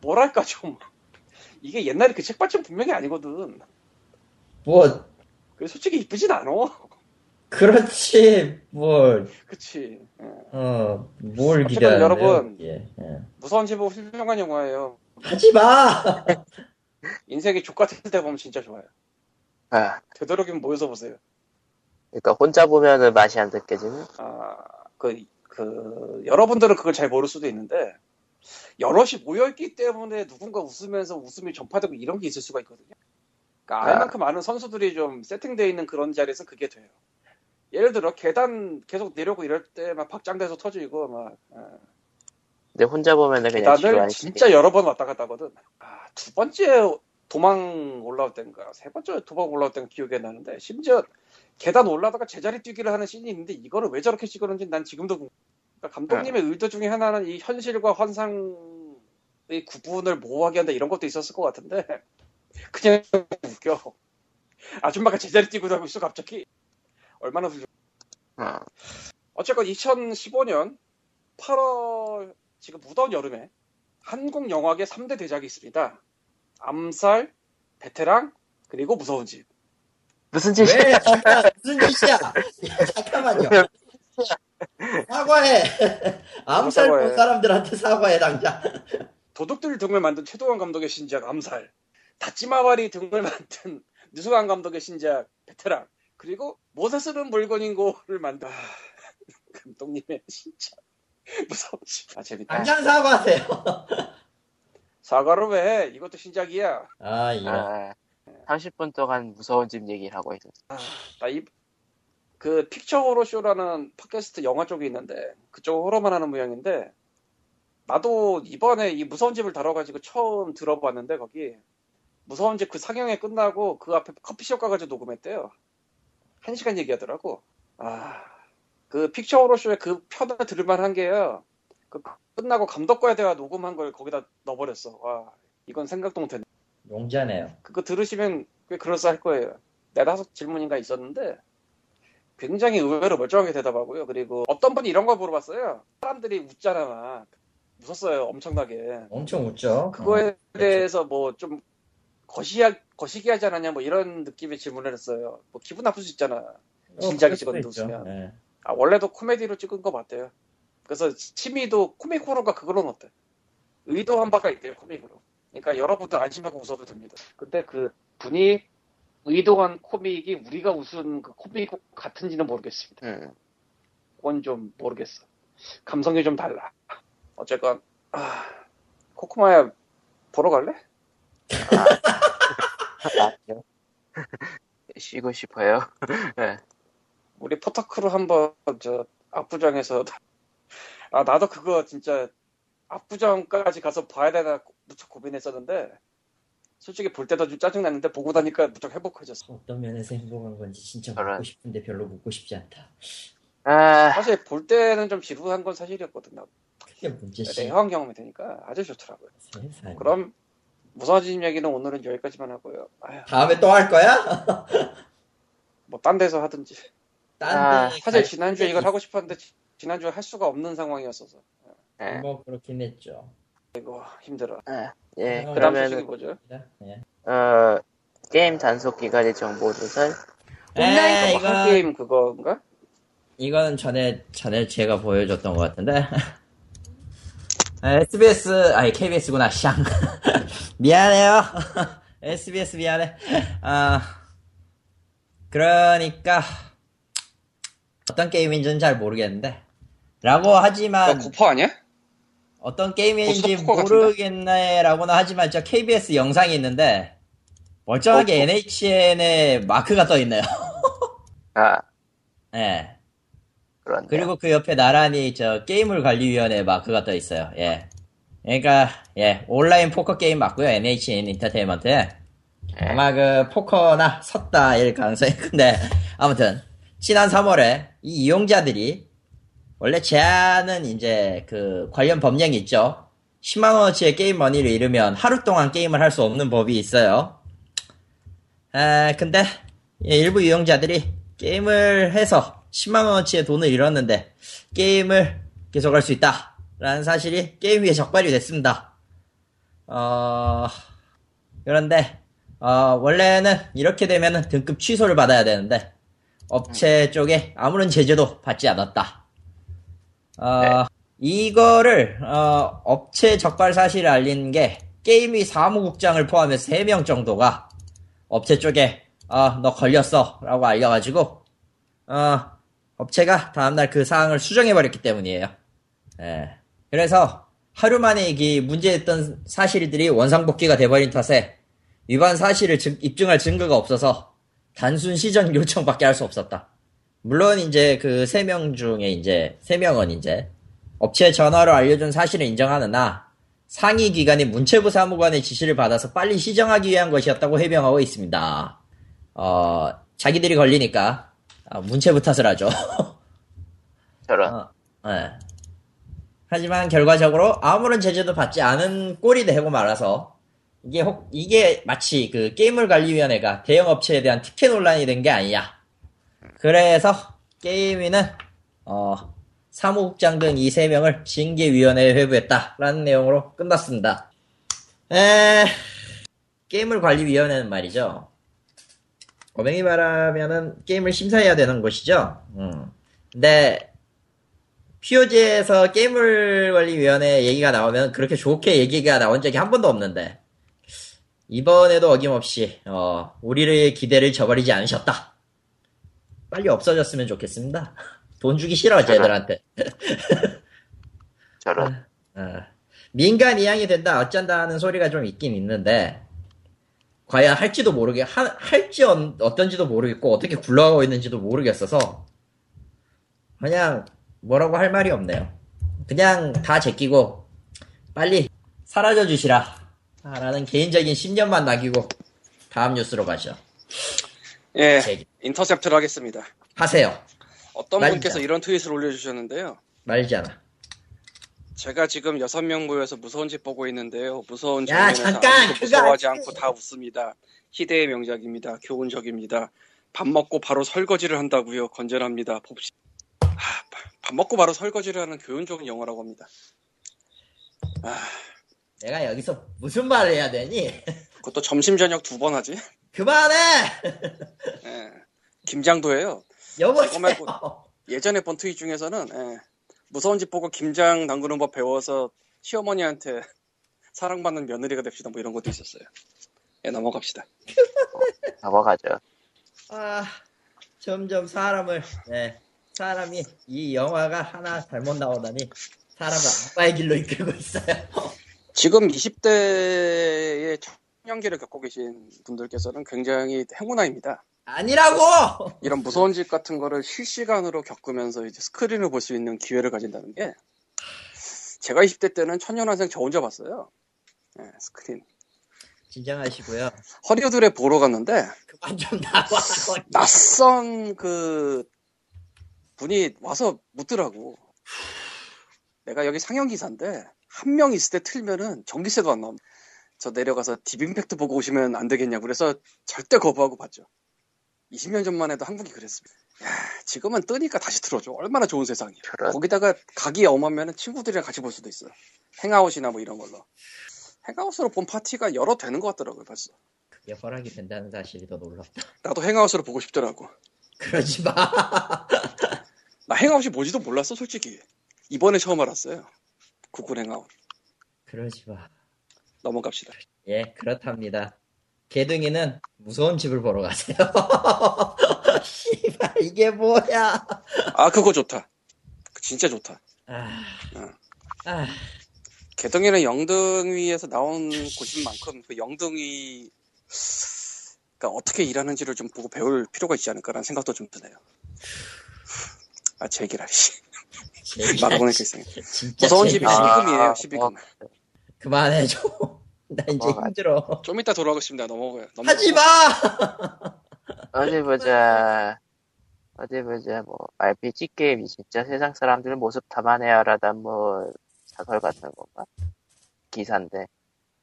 뭐랄까 좀 이게 옛날에 그 책받침 분명히 아니거든. 뭐 그 솔직히 이쁘진 않아. 그렇지 뭘 그치. 예. 어, 뭘 어쨌든 기대하는 여러분. 예, 예. 무서운 집은 훌륭한 영화예요. 하지 마. 인생이 족 같을 때 보면 진짜 좋아요. 아, 되도록이면 모여서 보세요. 그러니까 혼자 보면은 맛이 안 느껴지는? 아, 그, 그, 여러분들은 그걸 잘 모를 수도 있는데, 여럿이 모여있기 때문에 누군가 웃으면서 웃음이 전파되고 이런 게 있을 수가 있거든요. 그러니까 아. 알만큼 많은 선수들이 좀 세팅되어 있는 그런 자리에서 그게 돼요. 예를 들어, 계단 계속 내려고 이럴 때 막 박장대소 터지고, 막, 어, 근데 혼자 보면은 그냥 계단을. 진짜 여러 번 왔다 갔다 하거든. 아, 두 번째 도망 올라올 때인가, 세 번째 도망 올라올 때가 기억이 안 나는데, 심지어 계단 올라다가 제자리 뛰기를 하는 씬이 있는데, 이거를 왜 저렇게 찍었는지 난 지금도 궁금. 그러니까 감독님의 의도 중에 하나는 이 현실과 환상의 구분을 모호하게 한다 이런 것도 있었을 것 같은데, 그냥 웃겨. 아줌마가 제자리 뛰고 하고 있어, 갑자기. 얼마나 훌륭 어. 어쨌건 2015년 8월 지금 무더운 여름에 한국 영화계 3대 대작이 있습니다. 암살, 베테랑, 그리고 무서운 집. 무슨 짓이야? 무슨 짓이야? 야, 잠깐만요. 사과해. 암살 본 사과해. 사람들한테 사과해 당장. 도둑들 등을 만든 최도원 감독의 신작 암살, 다찌마와리 등을 만든 느수강 감독의 신작 베테랑, 그리고 못에 쓰는 물건인고를 만든 아, 감독님의 진짜 무서운 집. 아 재밌다. 당장 사과하세요. 사과를 왜? 이것도 신작이야. 아 이런. 아, 30분 동안 무서운 집 얘기를 하고 있었어. 아, 나 이, 그 픽처 호러 쇼라는 팟캐스트 영화 쪽이 있는데 그쪽 호러만 하는 모양인데 나도 이번에 이 무서운 집을 다뤄가지고 처음 들어봤는데 거기 무서운 집 그 상영회 끝나고 그 앞에 커피숍 가가지고 녹음했대요. 한 시간 얘기하더라고. 아, 그 픽처 호러 쇼의 그 편을 들을만한 게요. 그 끝나고 감독과의 대화 녹음한 걸 거기다 넣어버렸어. 와, 이건 생각도 못했네. 용자네요. 그거 들으시면 꽤 그럴싸할 거예요. 네다섯 질문인가 있었는데 굉장히 의외로 멀쩡하게 대답하고요. 그리고 어떤 분이 이런 걸 물어봤어요. 사람들이 웃잖아 막. 웃었어요 엄청나게. 엄청 웃죠. 그거에 어, 대해서 뭐좀 거시야, 거시기 하지 않았냐 뭐 이런 느낌의 질문을 했어요. 뭐 기분 나쁠 수 있잖아. 어, 진작에 찍었는데. 웃으면. 예. 아, 원래도 코미디로 찍은 거 맞대요. 그래서 치미도 코믹 호러가 그걸로 넣었대. 의도한 바가 있대요, 코믹으로. 그러니까 여러분들 안심하고 웃어도 됩니다. 근데 그 분이 의도한 코믹이 우리가 웃은 그 코믹 같은지는 모르겠습니다. 음. 그건 좀 모르겠어. 감성이 좀 달라. 어쨌건, 아, 코코마야 보러 갈래? 아니요. 쉬고 싶어요. 네. 우리 포터크로 한번 저 압구정에서 아 나도 그거 진짜 압구정까지 가서 봐야 되나 무척 고민했었는데 솔직히 볼 때도 좀 짜증났는데 보고 나니까 무척 행복해졌어 어떤 면에서 행복한 건지 진짜. 묻고 싶은데 별로 묻고 싶지 않다. 아, 사실 볼 때는 좀 지루한 건 사실이었거든 나 그게 문제지. 내화한 경험이 되니까 아주 좋더라고요 세상에. 그럼 무서워진 얘기는 오늘은 여기까지만 하고요. 아휴, 다음에 또 할 거야? 뭐 딴 데서 하든지. 딴 아, 데 사실 갈 지난주에 때 이걸 하고 싶었는데 지- 지난주에 할 수가 없는 상황이었어서. 예. 뭐 그렇긴 했죠. 이거 힘들어. 예, 어, 그다음 소식이 그러면 뭐죠? 예. 어 게임 단속 기간의 정보 조설. 온라인 에, 거 이거 게임 그거인가? 이건 전에 전에 제가 보여줬던 것 같은데 SBS 아니 KBS구나 샹 미안해요 SBS 미안해 아 그러니까 어떤 게임인지는 잘 모르겠는데 라고 너 하지만 구퍼 아니야? 어떤 게임인지? 모르겠네라고는 하지만 저 KBS 영상이 있는데 멀쩡하게 어, 어. NHN의 마크가 떠 있네요 아 예. 그런데. 그리고 그 옆에 나란히 저 게임을 관리위원회 마크가 떠 있어요. 예. 그러니까 예 온라인 포커 게임 맞고요. NHN 엔터테인먼트. 예. 아마 그 포커나 섰다일 가능성이 큰데 아무튼 지난 3월에 이 이용자들이 원래 제한은 이제 그 관련 법령이 있죠. 10만 원어치의 게임 머니를 잃으면 하루 동안 게임을 할 수 없는 법이 있어요. 에 근데 예, 일부 이용자들이 게임을 해서 10만 원어치의 돈을 잃었는데 게임을 계속할 수 있다 라는 사실이 게임 위에 적발이 됐습니다. 어 그런데 어, 원래는 이렇게 되면은 등급 취소를 받아야 되는데 업체 쪽에 아무런 제재도 받지 않았다. 어, 네. 이거를 어, 업체 적발 사실을 알린 게 게임이 사무국장을 포함해서 3명 정도가 업체 쪽에 어, 너 걸렸어 라고 알려가지고 어, 업체가 다음날 그 사항을 수정해버렸기 때문이에요. 예. 그래서 하루 만에 이게 문제였던 사실들이 원상복귀가 돼버린 탓에 위반 사실을 증- 입증할 증거가 없어서 단순 시정 요청밖에 할 수 없었다. 물론 이제 그 세 명 중에 이제 세 명은 이제 업체 전화로 알려준 사실을 인정하느나 상위 기관이 문체부 사무관의 지시를 받아서 빨리 시정하기 위한 것이었다고 해명하고 있습니다. 어, 자기들이 걸리니까 아, 문체부 탓을 하죠. 저런. 어, 예. 하지만 결과적으로 아무런 제재도 받지 않은 꼴이 되고 말아서 이게 혹 이게 마치 그 게임을 관리위원회가 대형 업체에 대한 특혜 논란이 된 게 아니냐. 그래서 게임위는 어 사무국장 등 이 세 명을 징계위원회에 회부했다라는 내용으로 끝났습니다. 에 게임을 관리위원회는 말이죠. 어맹이 말하면은 게임을 심사해야 되는 곳이죠. 음. 근데 POG에서 게임을 관리위원회 얘기가 나오면 그렇게 좋게 얘기가 나온 적이 한 번도 없는데 이번에도 어김없이 어, 우리의 기대를 저버리지 않으셨다. 빨리 없어졌으면 좋겠습니다. 돈 주기 싫어 쟤들한테. 저런. 어, 민간 이양이 된다 어쩐다 하는 소리가 좀 있긴 있는데 과연 할지도 모르게 하- 할지 어, 어떤지도 모르겠고 어떻게 굴러가고 있는지도 모르겠어서 그냥 뭐라고 할 말이 없네요. 그냥 다 제끼고 빨리 사라져 주시라 라는 개인적인 신념만 남기고 다음 뉴스로 가죠. 예, 제기. 인터셉트를 하겠습니다. 하세요. 어떤 말이죠. 분께서 이런 트윗을 올려주셨는데요. 말잖아. 제가 지금 여섯 명 모여서 무서운 집 보고 있는데요. 무서운 야, 장면에서 잠깐! 무서워하지. 않고 다 웃습니다. 희대의 명작입니다. 교훈적입니다. 밥 먹고 바로 설거지를 한다고요. 건전합니다. 봅시다. 하, 밥 먹고 바로 설거지를 하는 교훈적인 영화라고 합니다. 아, 내가 여기서 무슨 말을 해야 되니? 그것도 점심 저녁 두 번 하지? 그만해! 예. 김장도예요. 여보세요! 말고- 예전에 본 트윗 중에서는 예, 무서운 집 보고 김장 담그는 법 배워서 시어머니한테 사랑받는 며느리가 됩시다 뭐 이런 것도 있었어요. 예, 넘어갑시다. 넘어가죠. 아, 점점 사람을, 네, 사람이 이 영화가 하나 잘못 나오다니 사람을 악마의 길로 이끌고 있어요. 지금 20대의 청년기를 겪고 계신 분들께서는 굉장히 행운아입니다. 아니라고! 이런 무서운 집 같은 거를 실시간으로 겪으면서 이제 스크린을 볼 수 있는 기회를 가진다는 게 제가 20대 때는 천년환생 저 혼자 봤어요. 예, 스크린. 진정하시고요. 허리우드에 보러 갔는데 그만 좀 나와. 낯선 그 분이 와서 묻더라고. 내가 여기 상영 기사인데 한 명 있을 때 틀면은 전기세도 안 나옵니다. 저 내려가서 딥임팩트 보고 오시면 안 되겠냐고 그래서 절대 거부하고 봤죠. 20년 전만 해도 한국이 그랬습니다. 야, 지금은 뜨니까 다시 틀어줘. 얼마나 좋은 세상이야. 그렇- 거기다가 각이 엄하면 친구들이랑 같이 볼 수도 있어. 행아웃이나 뭐 이런 걸로. 행아웃으로 본 파티가 여러 되는 것 같더라고요, 벌써. 그게 허락이 된다는 사실이 더 놀랍다. 나도 행아웃으로 보고 싶더라고. 그러지 마. 나 행아웃이 뭔지도 몰랐어, 솔직히. 이번에 처음 알았어요. 구글 행아웃. 그러지 마. 넘어갑시다. 예, 그렇답니다. 개둥이는 무서운 집을 보러 가세요. 씨발, 이게 뭐야. 아, 그거 좋다. 진짜 좋다. 아, 어. 아, 개덩이는 영등위에서 나온 곳인 만큼 그 영등위 가 어떻게 일하는지를 좀 보고 배울 필요가 있지 않을까라는 생각도 좀 드네요. 아, 제기라, 씨. 이상해. 진짜 무서운 집이 아, 12금이에요, 아, 12금. 그만해줘. 나 이제 넘어가. 힘들어. 좀 이따 돌아가겠습니다. 넘어가요. 넘어가고. 하지 마! 어디 보자. 어디 보자. 뭐 RPG 게임이 진짜 세상 사람들 모습 담아내야라다 뭐 사설 같은 건가? 기사인데.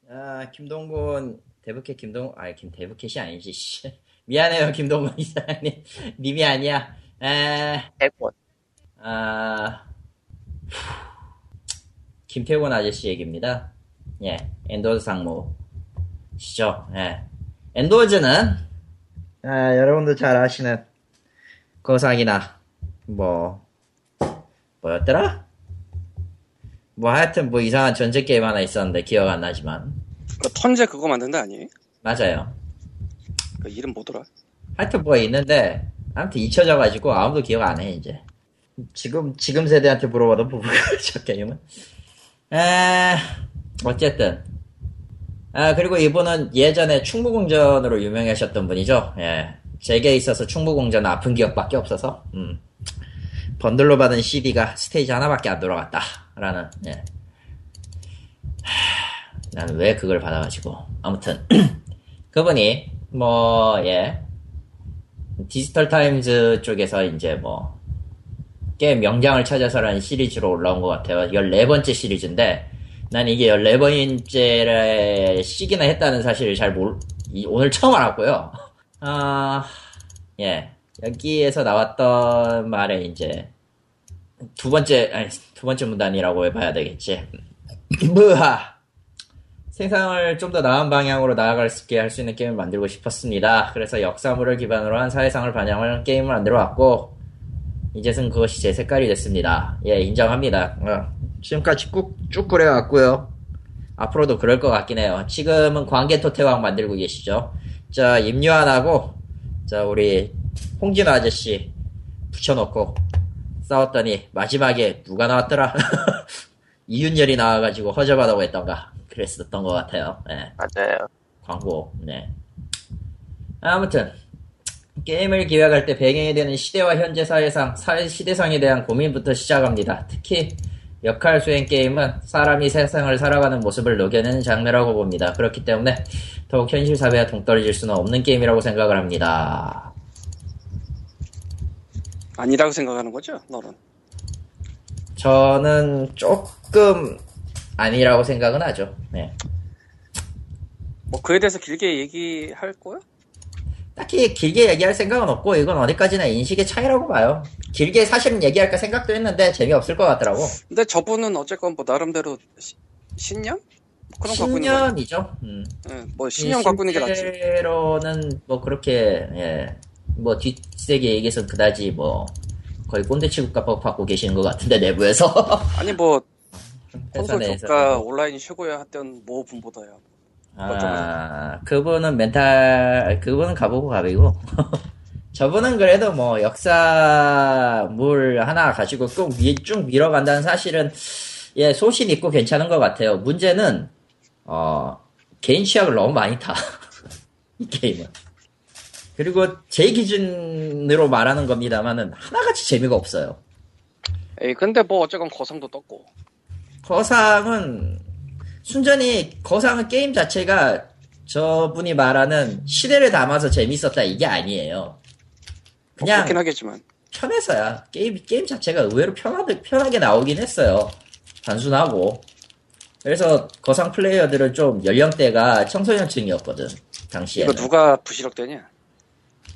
아, 김동곤, 대부캐 김동, 아, 김, 대부캐시 아니지, 씨. 미안해요, 김동곤 이사님. 님이 아니야. 에, 해본. 아, 김태곤 아저씨 얘기입니다. 예, 엔도즈 상무. 시죠, 예. 엔도즈는, 아, 여러분도 잘 아시는, 거상이나, 뭐, 뭐였더라? 뭐 하여튼 뭐 이상한 전제 게임 하나 있었는데 기억 안 나지만. 그 턴제 그거 만든다 아니에요? 맞아요. 그 이름 뭐더라? 하여튼 뭐 있는데, 아무튼 잊혀져가지고 아무도 기억 안 해, 이제. 지금, 지금 세대한테 물어봐도 모르겠죠, 게임은. 에, 어쨌든. 아, 그리고 이분은 예전에 충무공전으로 유명하셨던 분이죠. 예. 제게 있어서 충무공전은 아픈 기억밖에 없어서, 음. 번들로 받은 CD가 스테이지 하나밖에 안 돌아갔다. 라는, 예. 나는 왜 그걸 받아가지고. 아무튼. 그분이, 뭐, 예. 디지털 타임즈 쪽에서 이제 뭐, 게임 명장을 찾아서라는 시리즈로 올라온 것 같아요. 14번째 시리즈인데, 난 이게 14번째를 시기나 했다는 사실을 잘 몰, 이- 오늘 처음 알았고요. 아, 예. 여기에서 나왔던 말에 이제, 두 번째, 아니, 두 번째 문단이라고 해봐야 되겠지. 뭐하! 세상을 좀 더 나은 방향으로 나아갈 수 있게 할 수 있는 게임을 만들고 싶었습니다. 그래서 역사물을 기반으로 한 사회상을 반영하는 게임을 만들어 왔고, 이제는 그것이 제 색깔이 됐습니다. 예, 인정합니다. 어, 지금까지 쭉, 쭉 그래왔고요. 앞으로도 그럴 것 같긴 해요. 지금은 광개토태왕 만들고 계시죠. 자, 임요한하고, 자, 우리 홍진호 아저씨 붙여놓고 싸웠더니 마지막에 누가 나왔더라? 이윤열이 나와가지고 허접하다고 했던가. 그랬었던 것 같아요. 예. 맞아요. 광고, 네. 아무튼, 게임을 기획할 때 배경이 되는 시대와 현재 사회상, 사회 시대상에 대한 고민부터 시작합니다. 특히, 역할 수행 게임은 사람이 세상을 살아가는 모습을 녹여내는 장르라고 봅니다. 그렇기 때문에 더욱 현실 사회와 동떨어질 수는 없는 게임이라고 생각을 합니다. 아니라고 생각하는 거죠, 너는? 저는 조금 아니라고 생각은 하죠. 네. 뭐 그에 대해서 길게 얘기할 거야? 딱히 길게 얘기할 생각은 없고 이건 어디까지나 인식의 차이라고 봐요. 길게 사실은 얘기할까 생각도 했는데 재미없을 것 같더라고. 근데 저분은 어쨌건 뭐 나름대로 시- 신념? 뭐 그런. 신념이죠. 음. 예, 뭐 신념 갖고 있는 게 낫지. 실제로는 뭐 그렇게 예. 뭐 뒷세계 얘기해서 그다지 뭐 거의 꼰대 취급값 받고 계시는 것 같은데 내부에서 아니 뭐 콘솔 조가 온라인 최고야 했던 모 분보다야. 아, 그분은 멘탈, 그분은 가보고 가비고. 저분은 그래도 뭐 역사물 하나 가지고 쭉, 미, 쭉 밀어간다는 사실은, 예, 소신 있고 괜찮은 것 같아요. 문제는, 어, 개인 취향을 너무 많이 타. 이 게임은. 그리고 제 기준으로 말하는 겁니다만은 하나같이 재미가 없어요. 에이 근데 뭐 어쨌건 거성도 떴고. 거상은 순전히 거상은 게임 자체가 저분이 말하는 시대를 담아서 재밌었다 이게 아니에요. 뭐 그냥 그렇긴 하겠지만. 편해서야 게임 게임 자체가 의외로 편하게 편하게 나오긴 했어요. 단순하고 그래서 거상 플레이어들은 좀 연령대가 청소년층이었거든 이거 당시에는. 누가 부시럭대냐?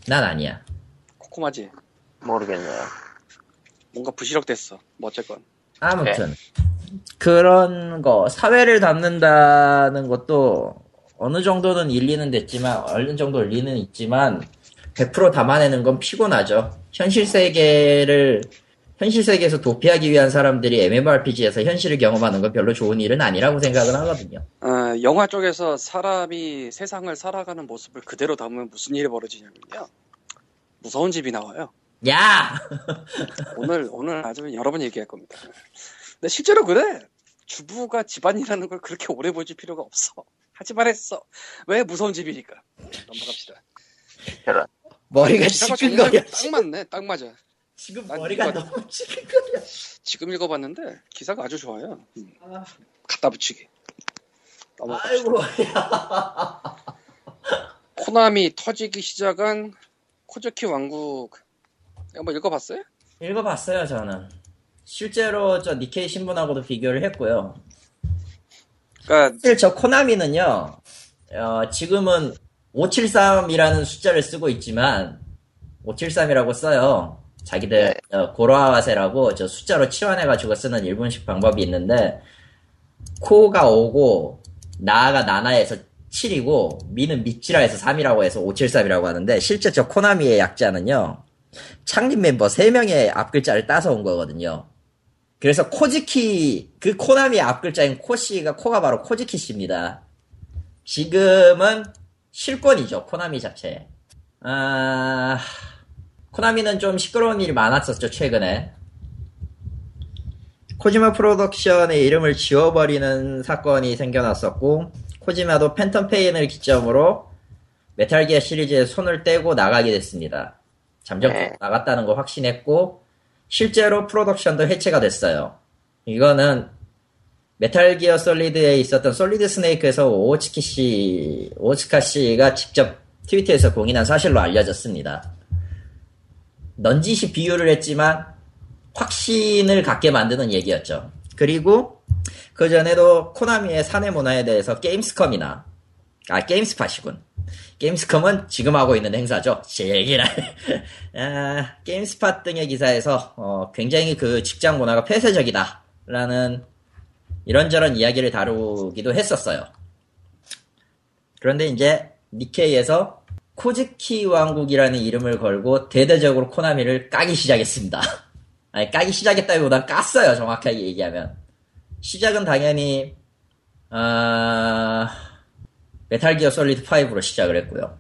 난 아니야. 코코마지. 모르겠네요. 뭔가 부시럭댔어. 뭐 어쨌건. 아무튼 그런 거 사회를 담는다는 것도 어느 정도는 일리는 됐지만 어느 정도 일리는 있지만 100% 담아내는 건 피곤하죠. 현실 세계를 현실 세계에서 도피하기 위한 사람들이 MMORPG에서 현실을 경험하는 건 별로 좋은 일은 아니라고 생각은 하거든요. 어, 영화 쪽에서 사람이 세상을 살아가는 모습을 그대로 담으면 무슨 일이 벌어지냐면요. 무서운 집이 나와요. 야! 오늘, 오늘 아주 여러 번 얘기할 겁니다. 근데 실제로 그래. 주부가 집안이라는 걸 그렇게 오래 보여줄 필요가 없어. 하지만 했어. 왜 무서운 집이니까. 넘어갑시다. 머리가 지끈거려. 정말 딱 맞네. 딱 맞아. 지금 난 머리가 이거- 너무 지끈거려. 지금 읽어봤는데 기사가 아주 좋아요. 음, 아, 갖다 붙이기. 아이고. 코나미 터지기 시작한 코즈키 왕국. 이거 뭐 읽어봤어요? 읽어봤어요, 저는. 실제로 저 니케이 신문하고도 비교를 했고요. 그러니까 사실 저 코나미는요, 어, 지금은 573이라는 숫자를 쓰고 있지만, 573이라고 써요. 자기들, 어, 고로아와세라고 저 숫자로 치환해가지고 쓰는 일본식 방법이 있는데, 코가 5고, 나가 나나에서 7이고, 미는 미치라에서 3이라고 해서 573이라고 하는데, 실제 저 코나미의 약자는요, 창립 멤버 3명의 앞글자를 따서 온 거거든요. 그래서 코지키, 그 코나미의 앞글자인 코씨가 코가 바로 코지키 씨입니다. 지금은 실권이죠, 코나미 자체. 아, 코나미는 좀 시끄러운 일이 많았었죠, 최근에. 코지마 프로덕션의 이름을 지워버리는 사건이 생겨났었고, 코지마도 팬텀 페인을 기점으로 메탈 기어 시리즈에 손을 떼고 나가게 됐습니다. 잠정 네. 나갔다는 거 확신했고, 실제로 프로덕션도 해체가 됐어요. 이거는 메탈 기어 솔리드에 있었던 솔리드 스네이크에서 오츠키 씨, 오츠카 씨가 직접 트위터에서 공인한 사실로 알려졌습니다. 넌지시 비유를 했지만 확신을 갖게 만드는 얘기였죠. 그리고 그 전에도 코나미의 사내 문화에 대해서 게임스컴이나 아 게임스팟이군. 게임스컴은 지금 하고 있는 행사죠. 제 얘기를. 아, 게임스팟 등의 기사에서 어, 굉장히 그 직장 문화가 폐쇄적이다라는 이런저런 이야기를 다루기도 했었어요. 그런데 이제 니케이에서 코즈키 왕국이라는 이름을 걸고 대대적으로 코나미를 까기 시작했습니다. 아니 까기 시작했다기보단 깠어요. 정확하게 얘기하면 시작은 당연히 아, 메탈기어 솔리드 5로 시작을 했고요.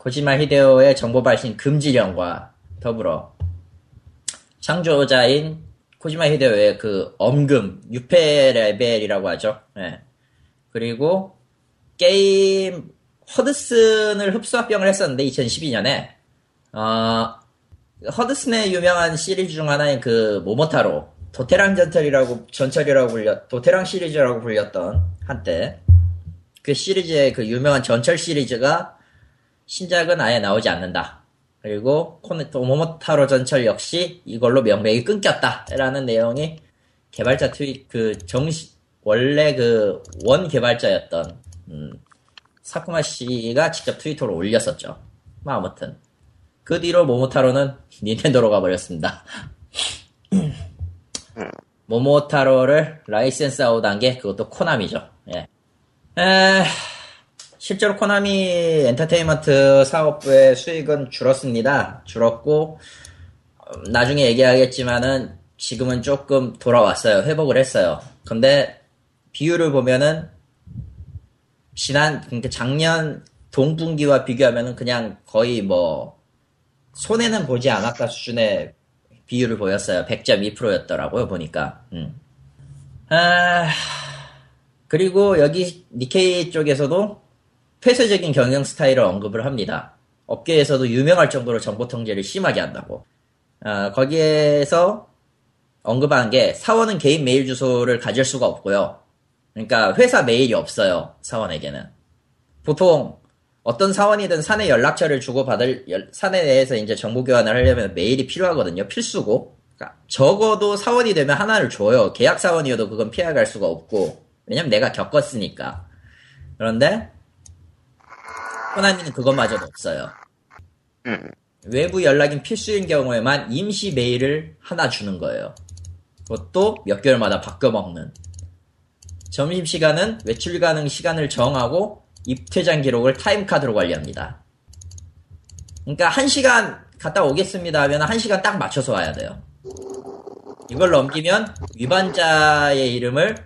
코지마 히데오의 정보 발신 금지령과 더불어 창조자인 코지마 히데오의 그 엄금 유폐 레벨이라고 하죠. 예. 그리고 게임 허드슨을 흡수합병을 했었는데 2012년에 어, 허드슨의 유명한 시리즈 중 하나인 그 모모타로 도테랑 전철이라고 전철이라고 불렸 도테랑 시리즈라고 불렸던 한때 그 시리즈의 그 유명한 전철 시리즈가 신작은 아예 나오지 않는다. 그리고 코네 모모타로 전철 역시 이걸로 명맥이 끊겼다라는 내용이 개발자 트윗 그 정시 원래 그 원 개발자였던 음, 사쿠마 씨가 직접 트위터로 올렸었죠. 뭐 아무튼 그 뒤로 모모타로는 닌텐도로 가버렸습니다. 모모타로를 license out한 게 그것도 코나미죠. 예. 에, 실제로 코나미 엔터테인먼트 사업부의 수익은 줄었습니다. 줄었고 음, 나중에 얘기하겠지만은 지금은 조금 돌아왔어요. 회복을 했어요. 근데 비율을 보면은 지난 그러니까 작년 동분기와 비교하면은 그냥 거의 뭐 손해는 보지 않았다 수준의 비율을 보였어요. 100.2%였더라고요, 보니까. 음. 아, 그리고 여기 니케이 쪽에서도 폐쇄적인 경영 스타일을 언급을 합니다. 업계에서도 유명할 정도로 정보 통제를 심하게 한다고. 아, 거기에서 언급한 게 사원은 개인 메일 주소를 가질 수가 없고요. 그러니까 회사 메일이 없어요. 사원에게는. 보통 어떤 사원이든 사내 연락처를 주고받을 연- 사내 내에서 이제 정보 교환을 하려면 메일이 필요하거든요. 필수고. 그러니까 적어도 사원이 되면 하나를 줘요. 계약 사원이어도 그건 피해갈 수가 없고. 왜냐면 내가 겪었으니까. 그런데 코나미는 그것마저도 없어요. 음. 외부 연락인 필수인 경우에만 임시 메일을 하나 주는 거예요. 그것도 몇 개월마다 바꿔 먹는. 점심시간은 외출 가능 시간을 정하고 입퇴장 기록을 타임카드로 관리합니다. 그러니까 한 시간 갔다 오겠습니다 하면 한 시간 딱 맞춰서 와야 돼요. 이걸 넘기면 위반자의 이름을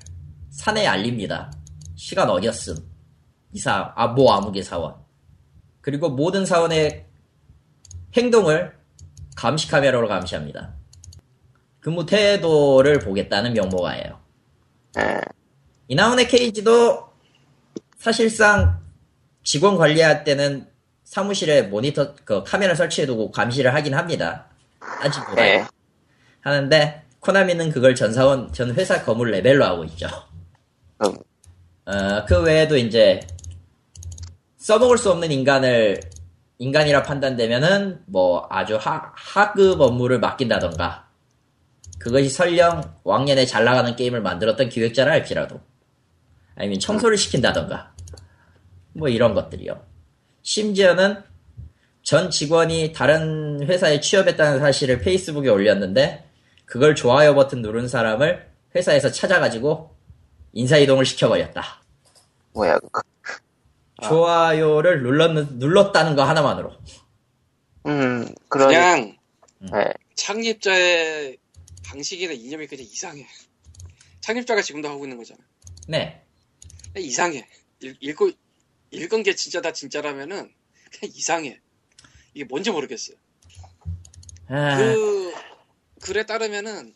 사내에 알립니다. 시간 어겼음. 이사, 아, 뭐 아무개 사원. 그리고 모든 사원의 행동을 감시 카메라로 감시합니다. 근무 태도를 보겠다는 명목하에요. 예. 이나운의 케이지도 사실상 직원 관리할 때는 사무실에 모니터 그 카메라 설치해두고 감시를 하긴 합니다. 따지고 예. 하는데 코나미는 그걸 전 사원 전 회사 건물 레벨로 하고 있죠. 음. 어, 그 외에도 이제 써먹을 수 없는 인간을 인간이라 판단되면은 뭐 아주 하, 하급 업무를 맡긴다던가 그것이 설령 왕년에 잘 나가는 게임을 만들었던 기획자라 할지라도 아니면 청소를 시킨다던가 뭐 이런 것들이요. 심지어는 전 직원이 다른 회사에 취업했다는 사실을 페이스북에 올렸는데 그걸 좋아요 버튼 누른 사람을 회사에서 찾아가지고 인사이동을 시켜버렸다. 뭐야 그거. 좋아요를 눌렀, 눌렀다는 거 하나만으로. 음. 그러니. 그냥 예. 창립자의 방식이나 이념이 그냥 이상해. 창립자가 지금도 하고 있는 거잖아. 네. 이상해. 읽, 읽고, 읽은 게 진짜 다 진짜라면은 그냥 이상해. 이게 뭔지 모르겠어요. 아, 그 글에 따르면은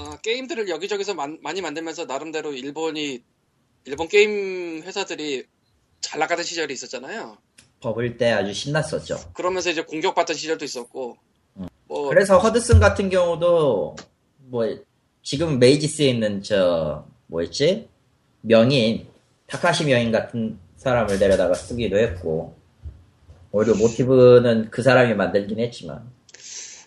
어, 게임들을 여기저기서 만- 많이 만들면서 나름대로 일본이 일본 게임 회사들이 잘 나가던 시절이 있었잖아요. 버블 때 아주 신났었죠. 그러면서 이제 공격받던 시절도 있었고 뭐 그래서 허드슨 같은 경우도 뭐 지금 메이지스에 있는 저 뭐였지 명인 타카시 명인 같은 사람을 데려다가 쓰기도 했고 오히려 모티브는 그 사람이 만들긴 했지만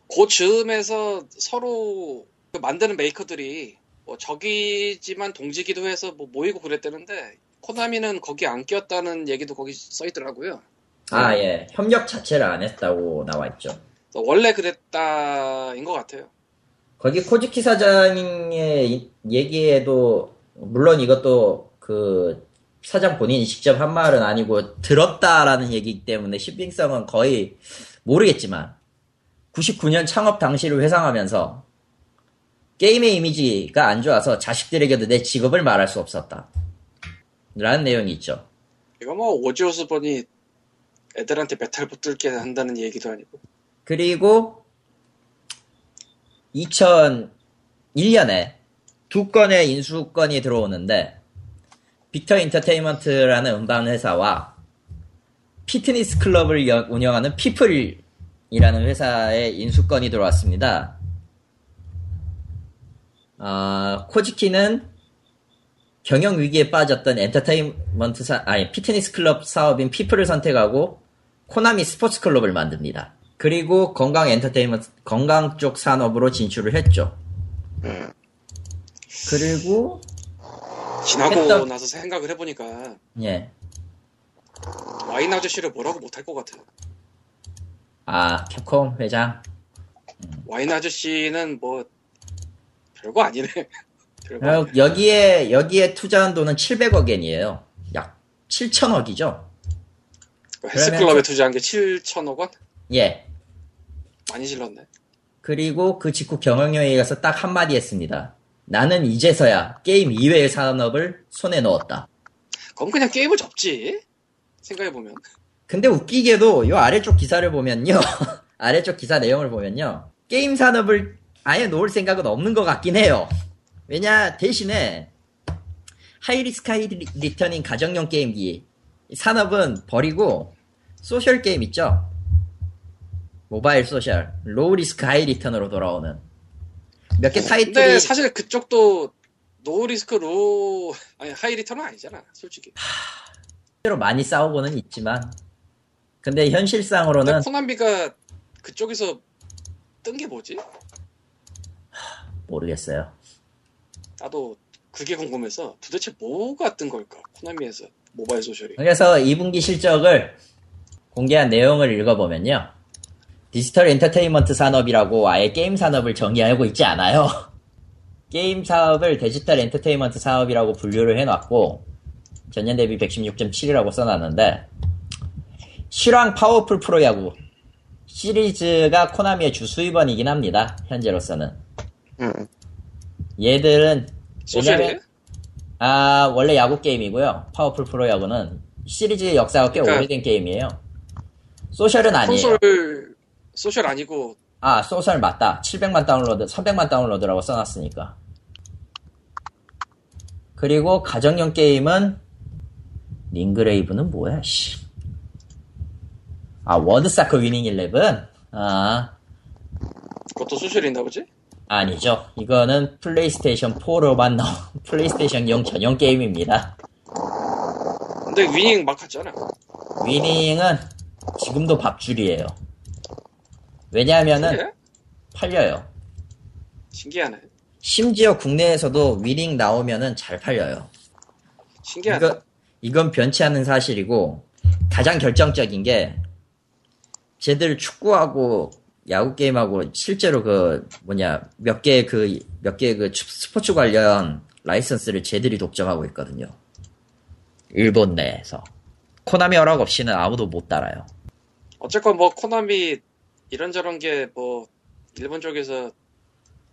그 즈음에서 서로 그 만드는 메이커들이 뭐 적이지만 동지기도 해서 뭐 모이고 그랬다는데 코나미는 거기 안 꼈다는 얘기도 거기 써 있더라고요. 아 예 협력 자체를 안 했다고 나와 있죠. 원래 그랬다인 것 같아요. 거기 코지키 사장의 이- 얘기에도 물론 이것도 그 사장 본인이 직접 한 말은 아니고 들었다라는 얘기이기 때문에 신빙성은 거의 모르겠지만 99년 창업 당시를 회상하면서 게임의 이미지가 안 좋아서 자식들에게도 내 직업을 말할 수 없었다. 라는 내용이 있죠. 이거 뭐 오지 오스본이 애들한테 메탈 붙들게 한다는 얘기도 아니고 그리고 2001년에 두 건의 인수건이 들어오는데 빅터 엔터테인먼트라는 음반 회사와 피트니스 클럽을 여- 운영하는 피플이라는 회사의 인수건이 들어왔습니다. 아, 코지키는 경영 위기에 빠졌던 엔터테인먼트 사, 아니 피트니스 클럽 사업인 피플을 선택하고 코나미 스포츠 클럽을 만듭니다. 그리고 건강 엔터테인먼트 건강 쪽 산업으로 진출을 했죠. 음. 그리고 지나고 했던- 나서 생각을 해보니까 예. 와인 아저씨를 뭐라고 못할 것 같아요. 아, 캡콤 회장. 와인 아저씨는 뭐 별거 아니네. 어. 여기에 여기에 투자한 돈은 700억 엔이에요. 약 7천억이죠. 헬스클럽에 그러면 투자한 게 7천억 원? 예. 많이 질렀네. 그리고 그 직후 경영회의에 가서 딱 한마디 했습니다. 나는 이제서야 게임 이외의 산업을 손에 넣었다. 그럼 그냥 게임을 접지. 생각해보면. 근데 웃기게도 요 아래쪽 기사를 보면요. 아래쪽 기사 내용을 보면요. 게임 산업을 아예 놓을 생각은 없는 것 같긴 해요. 왜냐, 대신에 high risk high return인 가정용 게임기 산업은 버리고 소셜 게임 있죠? 모바일 소셜, low risk high return으로 돌아오는 몇 개 타이틀이 근데 사실 그쪽도 no risk low 아니 high return은 아니잖아. 솔직히. 실제로 많이 싸우고는 있지만 근데 근데 현실상으로는 코나미가 그쪽에서 뜬 게 뭐지? 모르겠어요. 나도 그게 궁금해서 도대체 뭐가 뜬 걸까? 코나미에서 모바일 소셜이. 그래서 2분기 실적을 공개한 내용을 읽어보면요. 디지털 엔터테인먼트 산업이라고 아예 게임 산업을 정의하고 있지 않아요. 게임 사업을 디지털 엔터테인먼트 사업이라고 분류를 해놨고 전년 대비 116.7이라고 써놨는데 실황 파워풀 프로야구 시리즈가 코나미의 주 수입원이긴 합니다. 현재로서는 음. 얘들은 소셜이에요? 아 원래 야구 게임이고요. 파워풀 프로 야구는 시리즈 역사가 꽤 그러니까 오래된 게임이에요. 소셜은 아니에요. 콘솔 소셜 아니고 아 소셜 맞다. 700만 다운로드, 300만 다운로드라고 써놨으니까. 그리고 가정용 게임은 링그레이브는 뭐야? 씨. 아 World Soccer Winning 11? 아 그것도 있나 보지? 아니죠. 이거는 플레이스테이션 4로만 나온 PlayStation용 전용 게임입니다. 근데 Winning 막 했잖아. Winning은 지금도 밥줄이에요. 왜냐하면은 그래? 팔려요. 신기하네. 심지어 국내에서도 Winning 나오면은 잘 팔려요. 신기하네. 이거, 이건 변치 않는 사실이고 가장 결정적인 게 쟤들 축구하고 야구 게임하고 실제로 그 뭐냐 몇 개 그 몇 개 그 스포츠 관련 라이선스를 쟤들이 독점하고 있거든요. 일본 내에서 코나미 허락 없이는 아무도 못 따라요. 어쨌건 뭐 코나미 이런저런 게 뭐 일본 쪽에서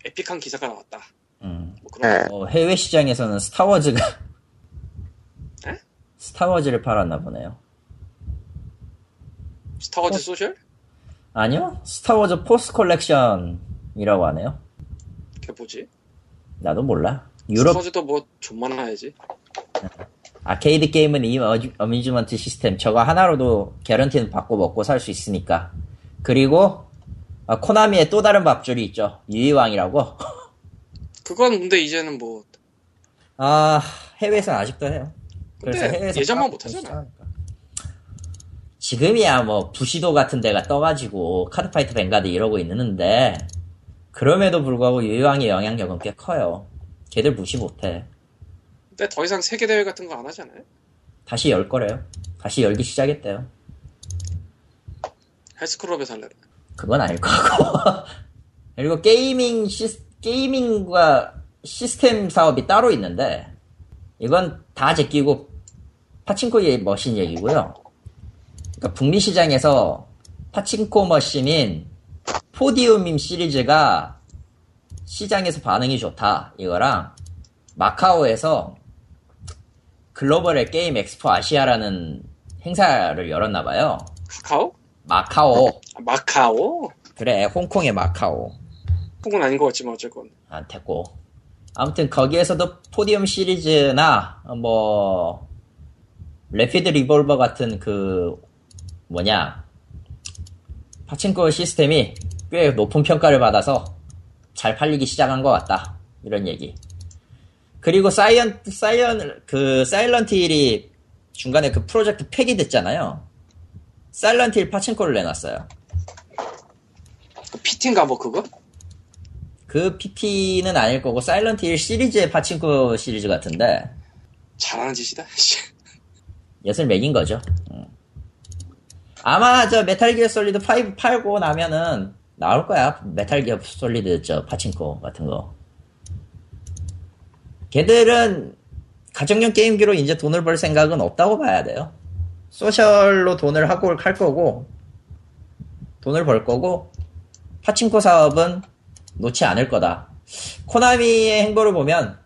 에픽한 기사가 나왔다. 음. 뭐 그런 네. 어, 해외 시장에서는 Star Wars가 에? Star Wars를 팔았나 보네요. Star Wars 어? Social? 아니요, Star Wars Force Collection이라고 하네요. 그게 뭐지? 나도 몰라. 유럽 Star Wars도 뭐 좀만 하야지. 아케이드 게임은 이 어주- amusement 시스템 저거 하나로도 개런티는 받고 먹고 살 수 있으니까. 그리고 아, 코나미의 또 다른 밥줄이 있죠. 유희왕이라고. 그건 근데 이제는 뭐 아 해외에서는 아직도 해요. 그래서 근데 해외에서 예전만 못하잖아. 지금이야 뭐 부시로드 같은 데가 떠가지고 Cardfight Vanguard 이러고 있는데 그럼에도 불구하고 유희왕의 영향력은 꽤 커요. 걔들 무시 못해. 근데 더 이상 세계 대회 같은 거 안 하잖아요. 다시 열 거래요. 다시 열기 시작했대요. 헬스클럽에서 할래. 그건 아닐 거고. 그리고 gaming 시 gaming과 시스템 사업이 따로 있는데, 이건 다 제끼고 파친코의 machine 얘기고요. 그러니까 북미 시장에서 파친코 machine인 Podium 시리즈가 시장에서 반응이 좋다. 이거랑 마카오에서 Global의 게임 Expo Asia라는 행사를 열었나 봐요. 카카오? 마카오. 아, 마카오? 그래, 홍콩의 마카오. 혹은 아닌 것 같지만 어쨌건. 안 됐고. 아무튼 거기에서도 Podium 시리즈나 뭐 Rapid Revolver 같은 그 뭐냐 파친코 시스템이 꽤 높은 평가를 받아서 잘 팔리기 시작한 것 같다 이런 얘기. 그리고 사이언 사이언 그 Silent Hill이 중간에 그 프로젝트 폐기됐잖아요. Silent Hill 파친코를 내놨어요. 그 PT인가 뭐 그거? 그 PT는 아닐 거고 Silent Hill 시리즈의 파친코 시리즈 같은데 잘하는 짓이다. 씨. 엿을 매긴 거죠. 음. 아마 저 Metal Gear Solid 5 팔고 나면은 나올 거야. Metal Gear Solid 저 파친코 같은 거. 걔들은 가정용 게임기로 이제 돈을 벌 생각은 없다고 봐야 돼요. 소셜로 돈을 하고 할 거고 돈을 벌 거고 파친코 사업은 놓지 않을 거다. 코나미의 행보를 보면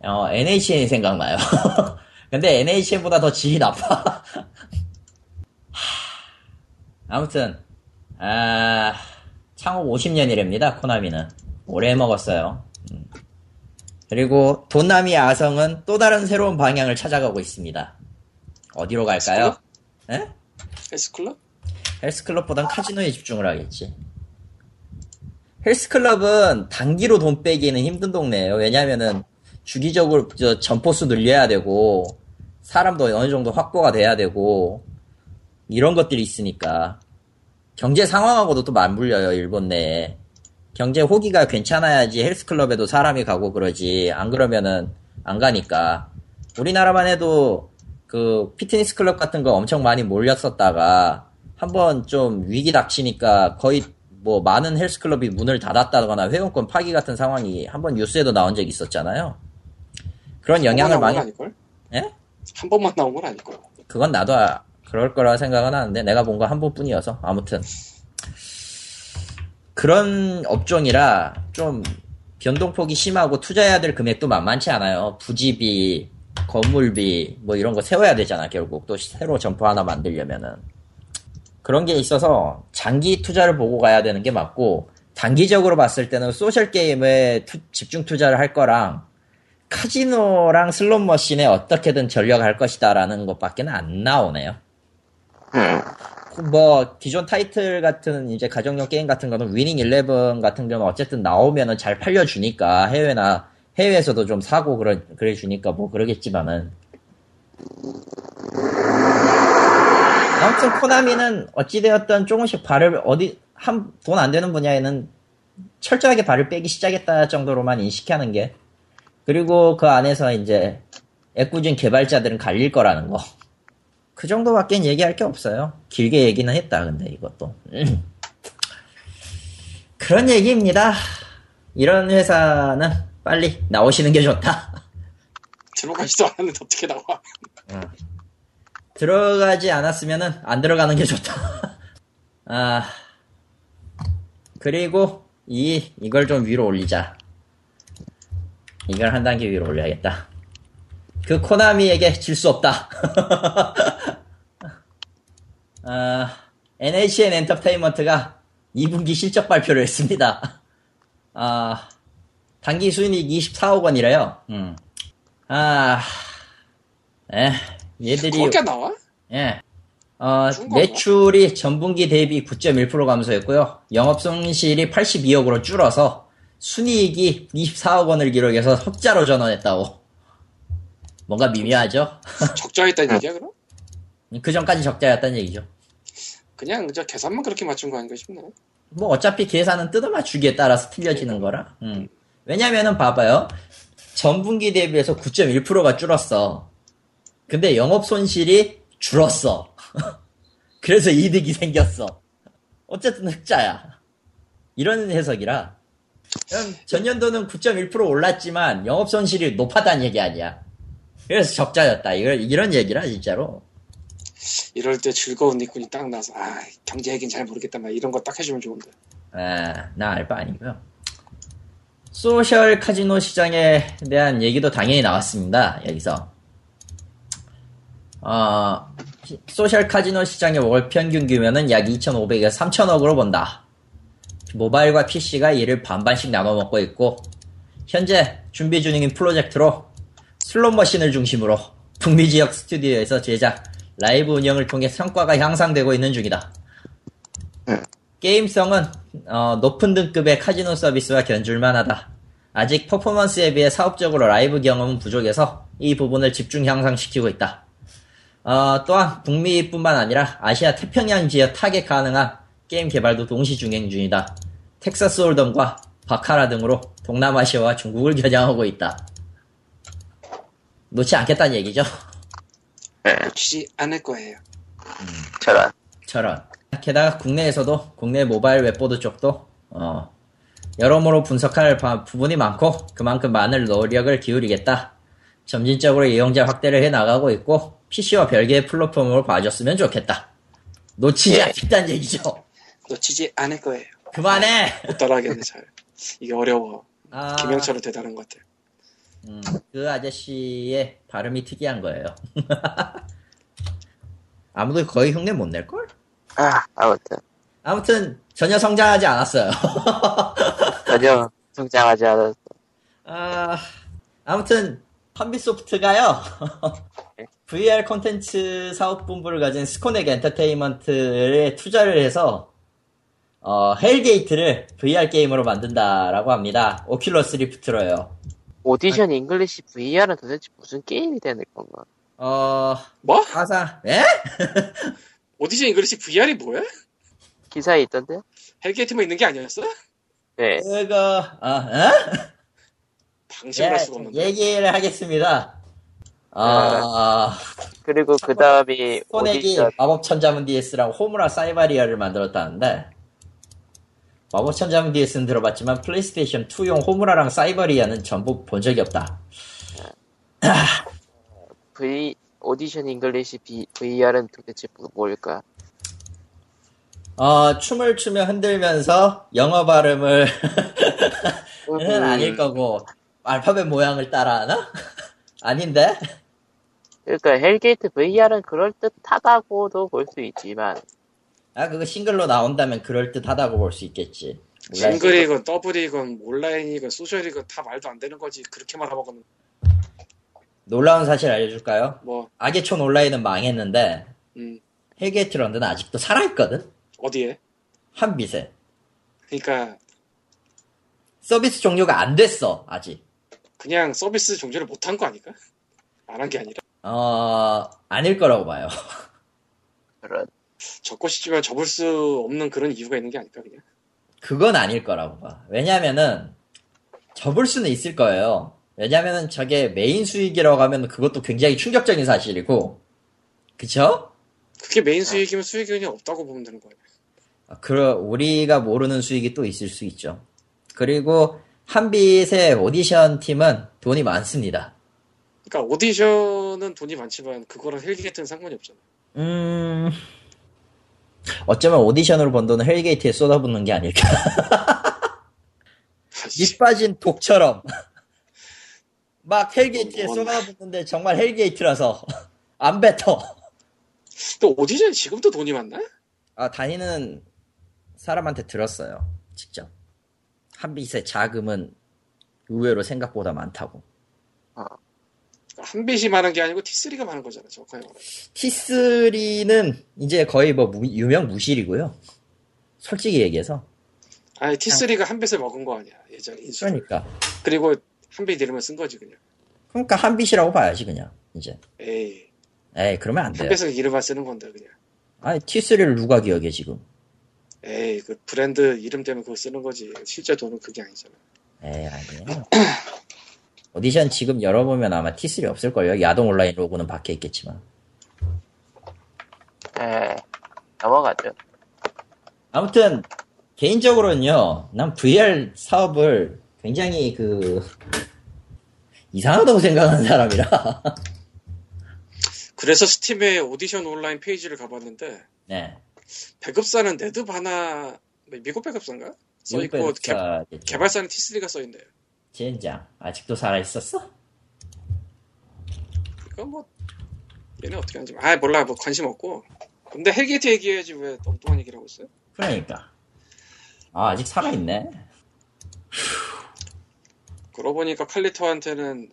어, NHN이 생각나요. 근데 NHN보다 더 질이 나빠. 하, 아무튼 아, 창업 50년이랍니다. 코나미는 오래 먹었어요. 음. 그리고 돈나미 아성은 또 다른 새로운 방향을 찾아가고 있습니다. 어디로 갈까요? 에? 헬스클럽? 헬스클럽보단 카지노에 집중을 하겠지. 헬스클럽은 단기로 돈 빼기는 힘든 동네예요. 왜냐면은 주기적으로 저 점포수 늘려야 되고 사람도 어느 정도 확보가 돼야 되고 이런 것들이 있으니까 경제 상황하고도 또 맞물려요 일본 내에 경제 호기가 괜찮아야지 헬스클럽에도 사람이 가고 그러지 안 그러면은 안 가니까. 우리나라만 해도 그 피트니스 클럽 같은 거 엄청 많이 몰렸었다가 한번 좀 위기 닥치니까 거의 뭐 많은 헬스클럽이 문을 닫았다거나 회원권 파기 같은 상황이 한번 뉴스에도 나온 적이 있었잖아요. 그런 영향을 한 번만 많이? 예? 한 번만 나온 건 아닐걸? 그건 나도 아- 그럴 거라 생각은 하는데 내가 본 거 한 번뿐이어서 아무튼 그런 업종이라 좀 변동폭이 심하고 투자해야 될 금액도 만만치 않아요. 부지비, 건물비 뭐 이런 거 세워야 되잖아 결국 또 새로 점포 하나 만들려면은 그런 게 있어서 장기 투자를 보고 가야 되는 게 맞고 단기적으로 봤을 때는 social 게임에 투- 집중 투자를 할 거랑 카지노랑 슬롯 머신에 어떻게든 전력할 것이다라는 것밖에 안 나오네요. 음, 뭐 기존 타이틀 같은 이제 가정용 게임 같은 거는 Winning 11 같은 경우는 어쨌든 나오면은 잘 팔려주니까 해외나 해외에서도 좀 사고 그래 그래 주니까 뭐 그러겠지만은 아무튼 코나미는 어찌되었던 조금씩 발을 어디 한 돈 안 되는 분야에는 철저하게 발을 빼기 시작했다 정도로만 인식하는 게 그리고 그 안에서 이제 애꿎은 개발자들은 갈릴 거라는 거. 그 정도밖엔 얘기할 게 없어요. 길게 얘기는 했다, 근데 이것도. 음. 그런 얘기입니다. 이런 회사는 빨리 나오시는 게 좋다. 들어가지도 않았는데 어떻게 나와? 들어가지 않았으면은 안 들어가는 게 좋다. 아, 그리고 이, 이걸 좀 위로 올리자. 이걸 한 단계 위로 올려야겠다. 그 코나미에게 질 수 없다. 아, NHN 엔터테인먼트가 2분기 실적 발표를 했습니다. 아, 단기 수익 24억 원이래요. 음. 아, 에, 얘들이 그렇게 나와? 예. 어? 매출이 전분기 대비 9.1% 감소했고요. 영업 손실이 82억으로 줄어서 순이익이 24억 원을 기록해서 흑자로 전환했다고. 뭔가 미묘하죠? 적자했다는 얘기야 그럼? 그 전까지 적자였다는 얘기죠. 그냥 저 계산만 그렇게 맞춘 거 아닌가 싶네. 뭐 어차피 계산은 뜯어 맞추기에 따라서 틀려지는 거라. 음. 왜냐면은 봐봐요. 전분기 대비해서 9.1%가 줄었어. 근데 영업 손실이 줄었어. 그래서 이득이 생겼어. 어쨌든 흑자야. 이런 해석이라. 전년도는 9.1% 올랐지만 영업 손실이 높았다는 얘기 아니야. 그래서 적자였다. 이런 이런 얘기라 진짜로. 이럴 때 즐거운 니꾼이 딱 나서 아 경제 얘기는 잘 모르겠다 막 이런 거 딱 해주면 좋은데. 아, 나 알바 아니고요. 소셜 카지노 시장에 대한 얘기도 당연히 나왔습니다. 여기서. 어, 시- social 카지노 시장의 월 평균 규모는 약 2,500에서 3,000억으로 본다. 모바일과 PC가 이를 반반씩 나눠 먹고 있고, 현재 준비 중인 프로젝트로 슬롯 머신을 중심으로 북미 지역 스튜디오에서 제작, 라이브 운영을 통해 성과가 향상되고 있는 중이다. 게임성은 어, 높은 등급의 카지노 서비스와 견줄만 하다. 아직 퍼포먼스에 비해 사업적으로 라이브 경험은 부족해서 이 부분을 집중 향상시키고 있다. 어, 또한 북미뿐만 아니라 아시아 태평양 지역 타겟 가능한 게임 개발도 동시 진행 중이다. Texas Hold'em과 바카라 등으로 동남아시아와 중국을 겨냥하고 있다. 놓지 않겠다는 얘기죠. 놓치지 않을 거예요. 저런. 저런. 게다가 국내에서도 국내 모바일 web board 쪽도 어, 여러모로 분석할 바- 부분이 많고 그만큼 많은 노력을 기울이겠다. 점진적으로 이용자 확대를 해 나가고 있고 PC와 별개의 플랫폼으로 봐줬으면 좋겠다. 놓치지 예. 않겠다는 얘기죠. 놓치지 않을 거예요. 그만해. 못 따라하겠네 잘. 이게 어려워. 아, 김영철은 대단한 것들. 음, 그 아저씨의 발음이 특이한 거예요. 아무도 거의 흉내 못 낼 걸? 아, 아무튼. 아무튼 전혀 성장하지 않았어요. 전혀 성장하지 않았어. 아, 아무튼 한빛소프트가요. VR 콘텐츠 사업본부를 가진 스코넥 엔터테인먼트에 투자를 해서 어, Hellgate를 VR 게임으로 만든다라고 합니다. Oculus Rift로요. Audition English VR은 도대체 무슨 게임이 되는 건가? 어, 뭐? 가사, 예? Audition English VR이 뭐야? 기사에 있던데요? Hellgate만 있는 게 아니었어? 네. 그거, 아, 에? 방심을 할 수가 없는데. 예, 얘기를 하겠습니다. 아, 그리고 그 다음이 스코넥이 Audition 마법 천자문 DS랑 호무라 Psyvariar를 만들었다는데 마법 천자문 DS는 들어봤지만 플레이스테이션 2용 호무라랑 Psyvariar는 전부 본 적이 없다. V Audition English VR은 도대체 뭐- 뭘까? 어, 춤을 추며 흔들면서 영어 발음을 음, 은 아닐 거고 알파벳 모양을 따라하나? 아닌데? 그러니까 헬게이트 VR은 그럴 듯하다고도 볼 수 있지만 아 그거 싱글로 나온다면 그럴 듯하다고 볼 수 있겠지. 싱글이건 더블이건 온라인이건 소셜이건 다 말도 안 되는 거지. 그렇게 말하고는 놀라운 사실 알려줄까요? 뭐 아게촌 온라인은 망했는데 음, 헬게이트 런던은 아직도 살아있거든? 어디에? 한빛에. 그러니까 서비스 종료가 안 됐어 아직. 그냥 서비스 종료를 못한 거 아닐까? 안 한 게 아니라 어 아닐 거라고 봐요. 그런 접고 싶지만 접을 수 없는 그런 이유가 있는 게 아닐까 그냥. 그건 아닐 거라고 봐. 왜냐면은 접을 수는 있을 거예요. 왜냐면은 저게 메인 수익이라고 하면 그것도 굉장히 충격적인 사실이고, 그쵸? 그게 메인 수익이면 수익이 그냥 없다고 보면 되는 거야. 아, 그 우리가 모르는 수익이 또 있을 수 있죠. 그리고 한빛의 오디션 팀은 돈이 많습니다. 그러니까 오디션은 돈이 많지만 그거랑 헬게이트는 상관이 없잖아. 음, 어쩌면 오디션으로 번 돈을 헬게이트에 쏟아붓는 게 아닐까. 밑 빠진 독처럼. 막 헬게이트에 뭔- 쏟아붓는데 정말 헬게이트라서 안 뱉어. 또 오디션 지금도 돈이 많나? 아, 다니는 사람한테 들었어요. 직접. 한빛의 자금은 의외로 생각보다 많다고. 한빛이 많은 게 아니고 T3가 많은 거잖아. 정확하게 말하면. T3는 이제 거의 뭐 무- 유명 무실이고요. 솔직히 얘기해서. 아니 T3가 한 빛을 먹은 거 아니야. 예전에 인수. 그러니까. 그리고 한빛 이름을 쓴 거지 그냥. 그러니까 한 빛이라고 봐야지, 그냥. 이제. 에이 에이, 그러면 안 돼요. 한 빛을 이름만 쓰는 건데 그냥. 아니, T3를 누가 기억해, 지금. 에이 그 브랜드 이름 때문에 그거 쓰는 거지. 실제 돈은 그게 아니잖아. 에이, 아니에요. 오디션 지금 열어보면 아마 T3 없을걸요. 야동 온라인 로고는 박혀 있겠지만. 에 넘어가죠. 아무튼, 개인적으로는요, 난 VR 사업을 굉장히 그, 이상하다고 생각하는 사람이라. 그래서 스팀의 오디션 온라인 페이지를 가봤는데 네. 배급사는 네드 바나 미국 배급사인가? 써있고 미국 개. 개발사는 T3가 써있네요. 젠장. 아직도 살아있었어? 이거 뭐 얘네 어떻게 하는지 아 몰라 뭐 관심 없고 근데 헬게이트 얘기해야지 왜 엉뚱한 얘기를 하고 있어요? 그러니까. 아, 아직 살아있네. 그러고 보니까 칼리토한테는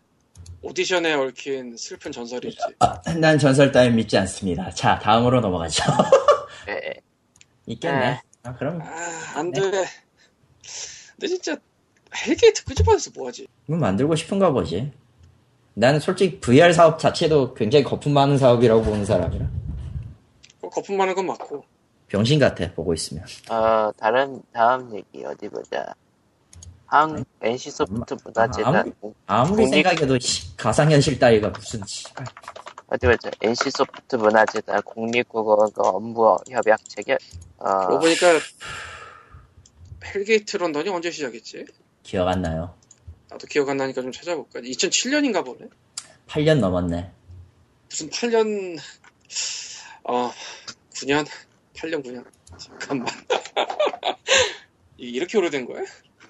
오디션에 얽힌 슬픈 전설이 있지 아, 난 전설 따윈 믿지 않습니다. 자, 다음으로 넘어가죠. 에, 있겠네. 네. 아, 그럼, 아 안 돼 근데 진짜 헬게이트 끄집어내서 뭐하지 이건 만들고 싶은가 보지. 나는 솔직히 VR 사업 자체도 굉장히 거품 많은 사업이라고 보는 사람이라. 뭐 거품 많은 건 맞고 병신 같아, 보고 있으면. 어 다른 다음 얘기 어디 보자. 한 NC 소프트 문화재단 아무리- 아무리 독립- 생각해도 씨, 가상현실 따위가 무슨. 어디 보자. NC 소프트 문화재단 국립국어원과 업무 협약 체결. 어 그러고 보니까 헬게이트 런던이 언제 시작했지? 기억 안 나요. 나도 기억 안 나니까 좀 찾아볼까 2007년인가 보네 8년 넘었네. 무슨 8년 어 9년 8년 9년 잠깐만 이렇게 오래된 거야?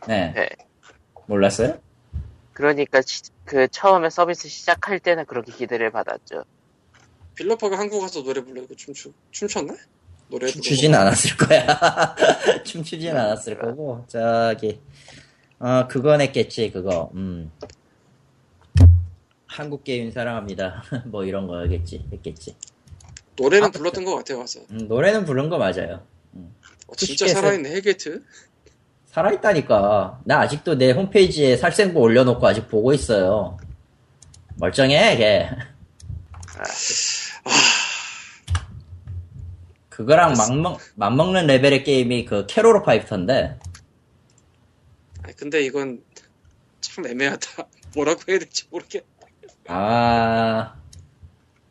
네. 네. 몰랐어요? 그러니까 시- 그 처음에 서비스 시작할 때는 그렇게 기대를 받았죠. 빌 로퍼가 한국 가서 노래 부르고 춤추 춤췄나? 노래 춤추진. 않았을 거야. 춤추진 않았을 거고, 저기, 어, 그거 냈겠지, 그거, 음. 한국 게임 사랑합니다. 뭐 이런 거겠지, 했겠지. 노래는 아, 불렀던 것 같아 와서 음, 노래는 부른 거 맞아요. 어, 진짜 살아있네 헬게이트 살아있다니까. 나 아직도 내 홈페이지에 살생부 올려놓고 아직 보고 있어요. 멀쩡해, 걔. 그거랑 맞먹, 맞먹는 레벨의 게임이 그 케로로 파이터인데, 근데 이건 참 애매하다 뭐라고 해야 될지 모르겠. 아,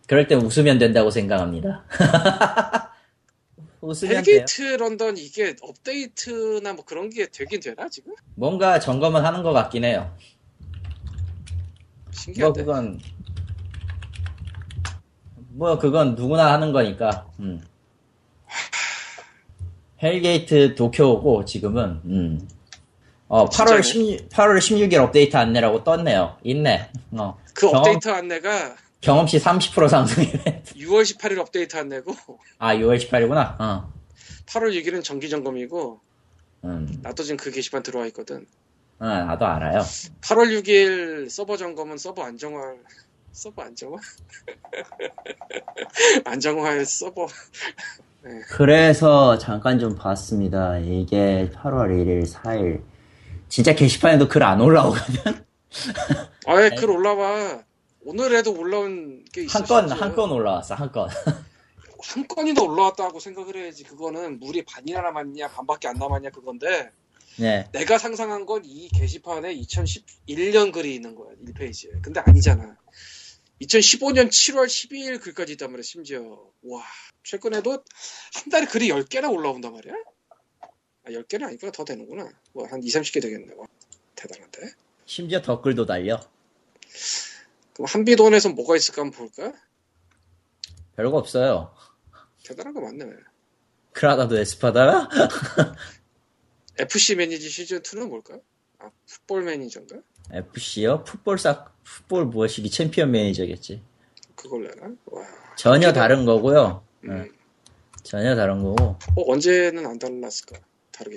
그럴 땐 웃으면 된다고 생각합니다. 웃으면. 헬게이트 런던 이게 업데이트나 뭐 그런 게 되긴 되나 지금? 뭔가 점검은 하는 것 같긴 해요. 뭐 신기하대. 그건 뭐 그건 누구나 하는 거니까. 음. 헬게이트 도쿄고 지금은 음. 어 8월 진짜네. 16 8월 16일 업데이트 안내라고 떴네요. 있네. 어. 그 경험- 업데이트 안내가 경험치 30% 상승이네. 6월 18일 업데이트 안내고 아 6월 18일구나. 어. 8월 6일은 정기 점검이고 음. 나도 지금 그 게시판 들어와 있거든. 어, 나도 알아요. 8월 6일 서버 점검은 서버 안정화 서버 안정화? 안정화의 서버 그래서 잠깐 좀 봤습니다. 이게 8월 1일, 4일. 진짜 게시판에도 글 안 올라오거든? 아예 글 올라와 오늘에도 올라온 게 있어 한 건, 심지어. 한건 올라왔어, 한 건. 한 건이나 올라왔다고 생각을 해야지 그거는 물이 반이나 남았냐 반밖에 안 남았냐 그건데 네. 내가 상상한 건 이 게시판에 2011년 글이 있는 거야 1페이지에 근데 아니잖아 2015년 7월 12일 글까지 있단 말이야 심지어 와 최근에도 한 달에 글이 10개나 올라온단 말이야 아 10개는 아니구나 더 되는구나 뭐 한 2, 30개 되겠네 와, 대단한데 심지어 댓글도 달려. 그럼 한비돈에서 뭐가 있을까 한번 볼까 별거 없어요. 대단한 거 맞네 크라다도 에스파다? FC 매니지 시즌 2는 뭘까 아 풋볼 매니저인가 FC요? 풋볼 싹, 풋볼 무엇이기 챔피언 매니저겠지. 그걸래나 와 전혀 다른 거고요. 음. 네. 전혀 다른 거고. 어, 언제는 안 달랐을까? 다르게.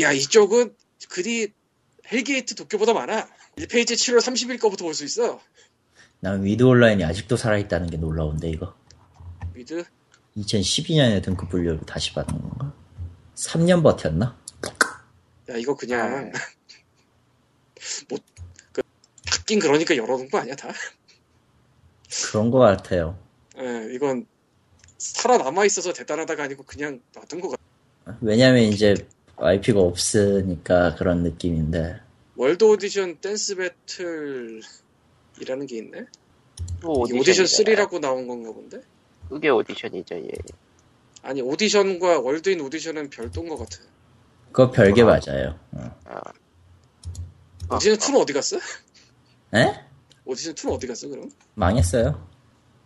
야, 이쪽은 글이 헬게이트 도쿄보다 많아. 1페이지 7월 30일 거부터 볼 수 있어. 난 위드 온라인이 아직도 살아있다는 게 놀라운데, 이거. 위드. 2012년에 등급 분류를 다시 받은 건가? 3년 버텼나? 야, 이거 그냥, 아. 뭐, 그, 닫긴 그러니까 열어놓은 거 아니야, 다? 그런 거 같아요. 예, 이건, 살아남아 있어서 대단하다가 아니고 그냥 놔둔 거 같아. 왜냐면 이제 IP가 없으니까 그런 느낌인데. 월드 오디션 댄스 배틀이라는 게 있네? 오디션 오디션이잖아요. 3라고 나온 건가 본데? 그게 오디션이죠, 예. 아니, 오디션과 월드인 오디션은 별도인 것 같아. 그거 별개 아. 맞아요. 어. 아, 오디션 2는 어디 갔어? 에? 오디션 2는 어디 갔어, 그럼? 망했어요.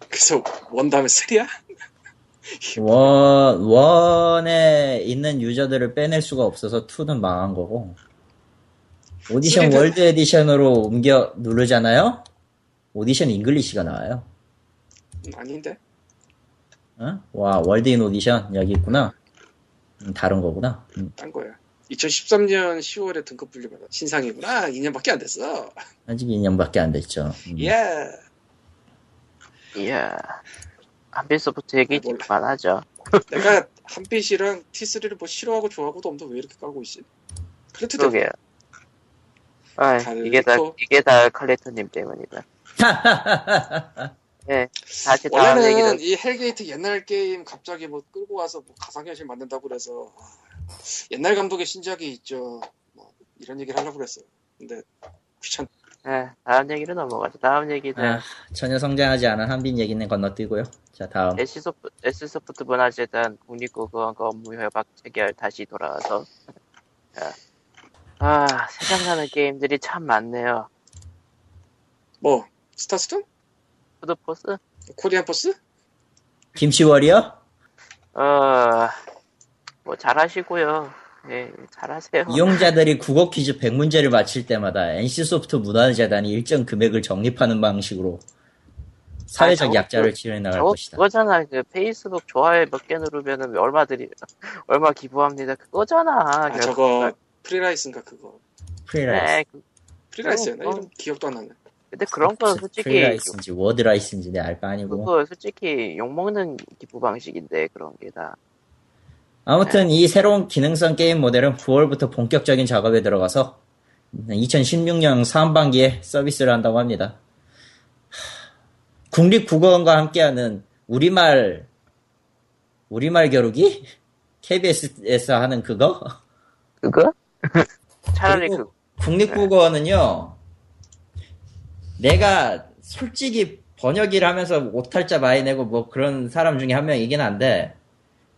그래서 one 다음에 3야? one, one에 있는 유저들을 빼낼 수가 없어서 2는 망한 거고. 오디션 three는- world edition으로 옮겨 누르잖아요? 오디션 English가 나와요. 음, 아닌데? 어? 와, 월드인 오디션 여기 있구나. 음, 다른 거구나. 음, 딴 거야. 2013년 10월에 등급 분류받아. 신상이구나. 2년밖에 안 됐어. 아직 2년밖에 안 됐죠. 음. 예. 이야. 한빛 소프트 얘기 아, 몰라. 그만하죠. 내가 한빛이랑 T3를 뭐 싫어하고 좋아하고도 없는데 왜 이렇게 깔고 있지? 때문에. 그러게요. 아. 이게 다, 이게 다 칼리토님 때문이다. 네, 다시 다음 원래는 얘기는, 이 헬게이트 옛날 게임 갑자기 뭐 끌고 와서 뭐 가상현실 만든다고 그래서 아, 옛날 감독의 신작이 있죠. 뭐 이런 얘기를 하려고 그랬어. 근데 귀찮. 네, 다음 얘기로 넘어가죠. 다음 얘기는, 아, 전혀 성장하지 않은 한빛 얘기는 건너뛰고요. 자, 다음. NC소프, NC소프트 문화재단 국립국어원과 업무 협약 체결 다시 돌아와서. 자. 아, 생각나는 게임들이 참 많네요. 뭐 스타스톤? 푸드포스? 코리안 포스? 김치월이요? 어, 뭐, 잘하시고요. 예, 잘하세요. 이용자들이 국어 퀴즈 100문제를 맞힐 때마다 NC소프트 문화재단이 일정 금액을 적립하는 방식으로 사회적 아, 저거 약자를 그- 치료해 나갈 저거 것이다. 그거잖아. 그 페이스북 좋아요 몇 개 누르면은 얼마 드리, 얼마 기부합니다. 그거잖아. 아 결국. 저거 Freerice인가 그거. Freerice. 네, 그- Freerice였나? 어, 어. 이름 기억도 안 나네. 근데 그런 건 솔직히 Freerice인지 Wordrice인지 내 알 바 아니고. 그거 솔직히 욕 먹는 기부 방식인데 그런 게 다. 아무튼 이 새로운 기능성 게임 모델은 9월부터 본격적인 작업에 들어가서 2016년 상반기에 서비스를 한다고 합니다. 하, 국립국어원과 함께하는 우리말 우리말 겨루기? KBS에서 하는 그거? 그거? 차라리 그 국립국어원은요 내가 솔직히 번역일 하면서 오탈자 많이 내고 뭐 그런 사람 중에 한 명이긴 한데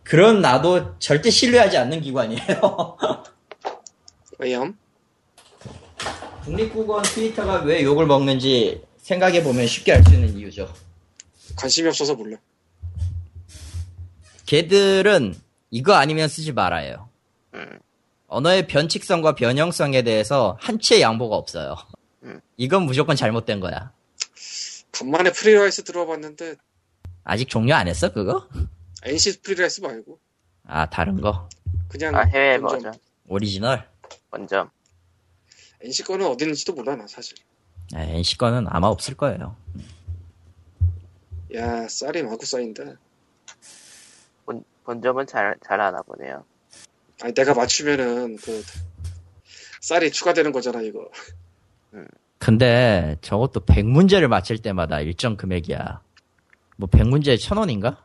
그런 나도 절대 신뢰하지 않는 기관이에요. 왜요? 국립국원 트위터가 왜 욕을 먹는지 생각해 보면 쉽게 알 수 있는 이유죠. 관심이 없어서 몰라. 걔들은 이거 아니면 쓰지 말아요. 음. 언어의 변칙성과 변형성에 대해서 한치의 양보가 없어요. 음. 이건 무조건 잘못된 거야. 간만에 Freerice 들어봤는데 아직 종료 안 했어 그거? NC Freerice 말고 아 다른 거 그냥 아, 해외 원점. 버전. 오리지널. 원점. NC 거는 어디 있는지도 몰라 나 사실. 아, NC 거는 아마 없을 거예요. 야 쌀이 마구 쌓인다. 본, 본점은 잘, 잘 하나 보네요. 아니 내가 맞추면은 그 쌀이 추가되는 거잖아 이거. 근데 저것도 100문제를 맞힐 때마다 일정 금액이야. 뭐 100문제에 1000원인가?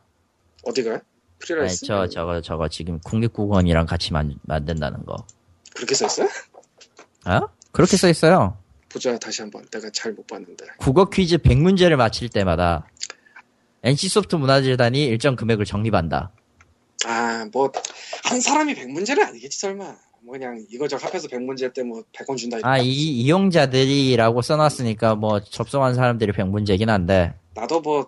어디가? Freerice? 저, 저거, 저거 지금 국립국어원이랑 같이 만, 만든다는 거. 그렇게 써있어? 어? 그렇게 써 있어요. 보자 다시 한 번. 내가 잘 못 봤는데. 국어 퀴즈 100문제를 맞힐 때마다 NC소프트 문화재단이 일정 금액을 적립한다. 아 뭐 한 사람이 100문제는 아니겠지 설마. 뭐 그냥 이거저거 합해서 100문제 때 뭐 100원 준다. 아, 이, 이용자들이라고 써놨으니까 뭐 접속한 사람들이 100문제긴 한데, 나도 뭐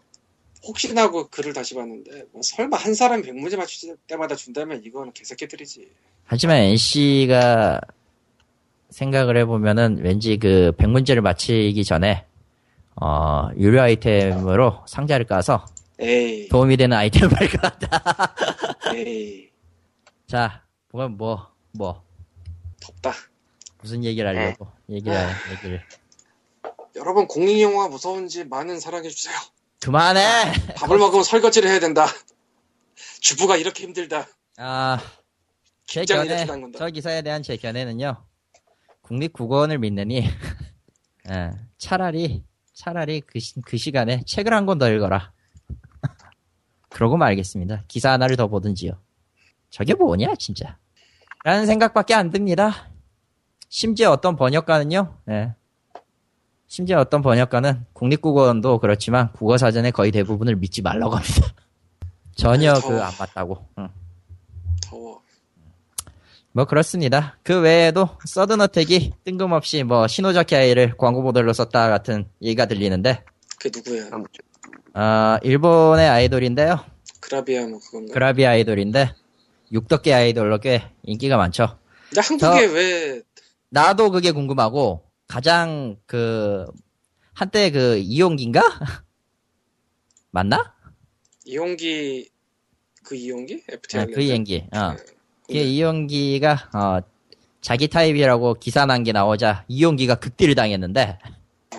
혹시나 하고 글을 다시 봤는데 뭐 설마 한 사람이 100문제 맞출 때마다 준다면 이거는 개새끼들이지. 하지만 NC가 생각을 해보면은 왠지 그 100문제를 맞히기 전에, 어, 유료 아이템으로 상자를 까서 에이, 도움이 되는 아이템을. 에이, 자, 뭐, 뭐, 뭐, 덥다. 무슨 얘기를 하려고, 얘기를, 해, 얘기를. 여러분 공익영화 무서운지 많은 사랑해주세요. 그만해! 밥을 먹으면 설거지를 해야 된다. 주부가 이렇게 힘들다. 아, 제 견해. 저 기사에 대한 제 견해는요, 국립국어원을 믿느니, 예, 차라리, 차라리 그, 시, 그 시간에 책을 한 권 더 읽어라. 그러고 말겠습니다. 기사 하나를 더 보든지요. 저게 뭐냐, 진짜. 라는 생각밖에 안 듭니다. 심지어 어떤 번역가는요, 예. 심지어 어떤 번역가는 국립국어원도 그렇지만 국어 사전의 거의 대부분을 믿지 말라고 합니다. 전혀 더워. 그안 맞다고. 응. 더워. 뭐 그렇습니다. 그 외에도 서든어택이 뜬금없이 뭐 신호자키 아이를 광고 모델로 썼다 같은 얘기가 들리는데 그게 누구야? 그럼 좀- 어, 일본의 아이돌인데요. 그라비아 뭐 그건가? 그라비 아이돌인데 육덕계 아이돌로 꽤 인기가 많죠. 근데 한국에 왜 나도 그게 궁금하고 가장 그 한때 그 이용기인가? 맞나? 이용기 그 이용기? FT 아? 그 이용기. 어. 네. 그 이용기가 어, 자기 타입이라고 기사 난 게 나오자 이용기가 극딜을 당했는데 아,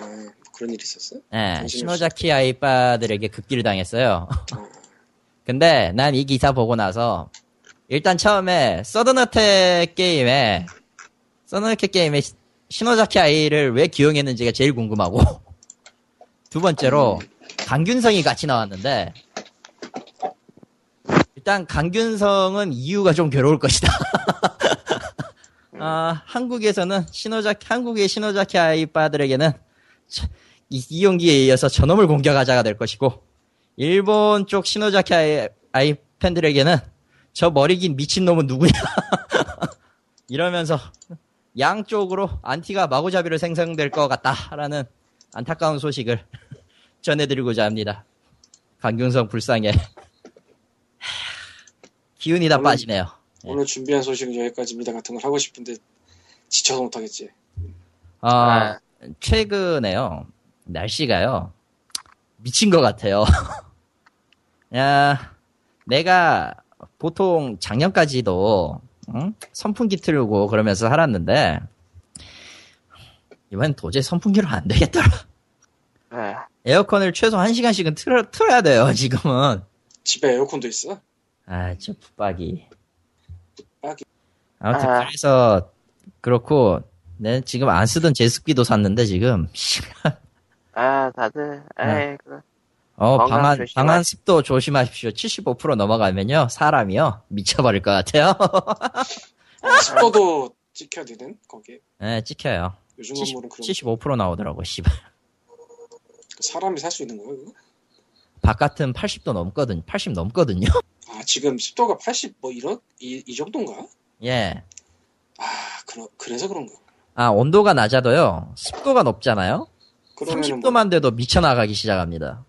그런 일이 있었어? 예, 정신이 신호자키 아이빠들에게 극딜을 당했어요. 어. 근데 난 이 기사 보고 나서 일단 처음에 서든어택 게임에 서든어택 게임에 시- 신호자키 아이를 왜 기용했는지가 제일 궁금하고 두 번째로 강균성이 같이 나왔는데 일단 강균성은 이유가 좀 괴로울 것이다. 아, 한국에서는 신호자키 한국의 신호자키 아이빠들에게는 이용기에 이어서 저놈을 공격하자가 될 것이고 일본 쪽 신호자키 아이, 아이 팬들에게는 저 머리 긴 미친놈은 누구냐 이러면서 양쪽으로 안티가 마구잡이로 생성될 것 같다라는 안타까운 소식을 전해드리고자 합니다. 강균성 불쌍해. 기운이 다 오늘- 빠지네요. 오늘 준비한 소식은 여기까지입니다 같은 걸 하고 싶은데 지쳐서 못하겠지. 아, 아. 최근에요. 날씨가요. 미친 것 같아요. 야, 내가 보통 작년까지도 응? 선풍기 틀고 그러면서 살았는데 이번엔 도저히 선풍기로 안 되겠더라. 에, 에어컨을 최소 1시간씩은 틀어, 틀어야 돼요, 지금은. 집에 에어컨도 있어? 아, 저 붙박이. 붙박이. 아무튼 아. 그래서 그렇고 내 지금 안 쓰던 제습기도 샀는데 지금 아, 다들, 에이, 그, 어, 방한, 조심하- 방한 습도 조심하십시오. 75% 넘어가면요, 사람이요, 미쳐버릴 것 같아요. 습도도 찍혀야 되는 거기. 네, 찍혀요. 요즘 70, 건물은 그런 75% 나오더라고, 씨발. 사람이 살 수 있는 거야 그거? 바깥은 80도 넘거든, 80 넘거든요. 아 지금 습도가 80 뭐 이런 이, 이 정도인가? 예. 아 그러, 그래서 그런가? 아, 온도가 낮아도요, 습도가 높잖아요? 그러면은 뭐, 30도만 돼도 미쳐나가기 시작합니다.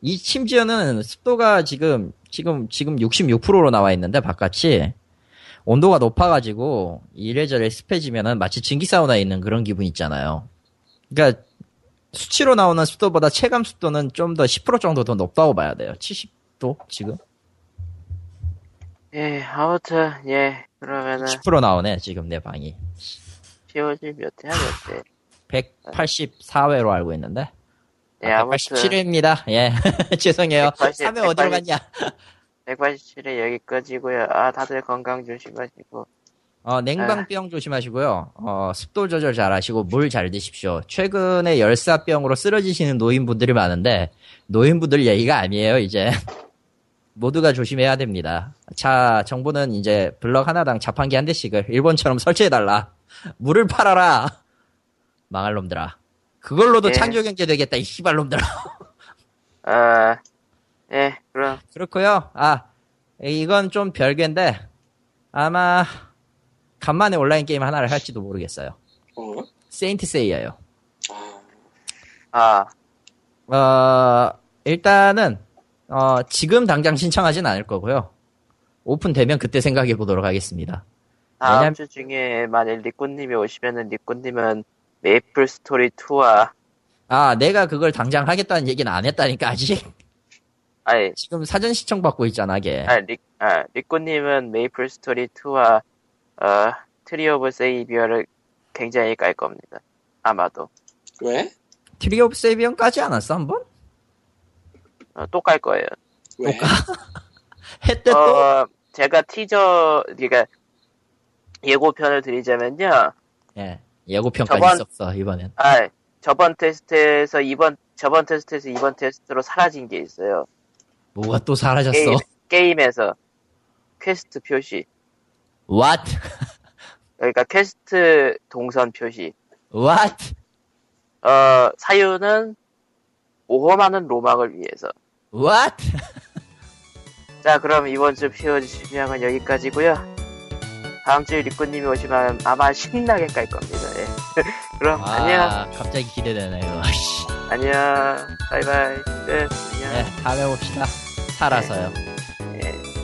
이 심지어는 습도가 지금 지금 지금 66%로 나와 있는데 바깥이 온도가 높아가지고 이래저래 습해지면은 마치 증기 사우나에 있는 그런 기분 있잖아요. 그러니까 수치로 나오는 습도보다 체감 습도는 좀 더 10% 정도 더 높다고 봐야 돼요. 70도 지금 예, 아무튼, 예, 그러면은, 10% 나오네 지금 내 방이 POG 몇 회야, 몇 회? 184회로 알고 있는데 예, 아, 아무튼, 187회입니다. 예 죄송해요. 180, 3회 어디로 180. 갔냐? 187회 여기까지고요 아, 다들 건강 조심하시고. 어, 냉방병 조심하시고요. 어, 습도 조절 잘 하시고 물 잘 드십시오. 최근에 열사병으로 쓰러지시는 노인분들이 많은데 노인분들 얘기가 아니에요, 이제. 모두가 조심해야 됩니다. 자, 정부는 이제 블럭 하나당 자판기 한 대씩을 일본처럼 설치해달라. 물을 팔아라. 망할 놈들아. 그걸로도 예. 창조 경제 되겠다, 이 씨발 놈들아. 아, 예, 그럼, 그렇고요. 아, 이건 좀 별개인데 아마 간만에 온라인 게임 하나를 할지도 모르겠어요. 어? 세인트 세이야요. 아 아, 어, 일단은 어, 지금 당장 신청하진 않을 거고요. 오픈되면 그때 생각해 보도록 하겠습니다. 다음 왜냐면- 주 중에 만일 리꾸님이 오시면은 리꾸님은 메이플 스토리 2와, 아, 내가 그걸 당장 하겠다는 얘기는 안 했다니까 아직. 아니, 지금 사전 신청 받고 있잖아, 걔. 아, 리, 아, 리꾸님은 메이플 스토리 2와, 어, 트리 오브 세이비어를 굉장히 깔 겁니다. 아마도. 왜? 트리 오브 세이비어 까지 않았어, 한번? 어, 또 깔 거예요. 왜? 했대 또? 어, 제가 티저, 그러니까 예고편을 드리자면요. 예. 예고편까지 저번- 있었어, 이번엔. 아, 저번 테스트에서 이번, 저번 테스트에서 이번 테스트로 사라진 게 있어요. 뭐가 또 사라졌어? 게임, 게임에서 퀘스트 표시. What? 그러니까 퀘스트 동선 표시. What? 어, 사유는 모험하는 로망을 위해서. What? 자, 그럼 이번 주 POG 준비함은 여기까지고요 다음 주에 리꾸님이 오시면 아마 신나게 깔 겁니다. 예. 그럼 안녕, 아, 갑자기 기대되네, 이거. 씨. 안녕, 바이바이, 끝, 안녕. 네, 다음에 봅시다. 살아서요. 예.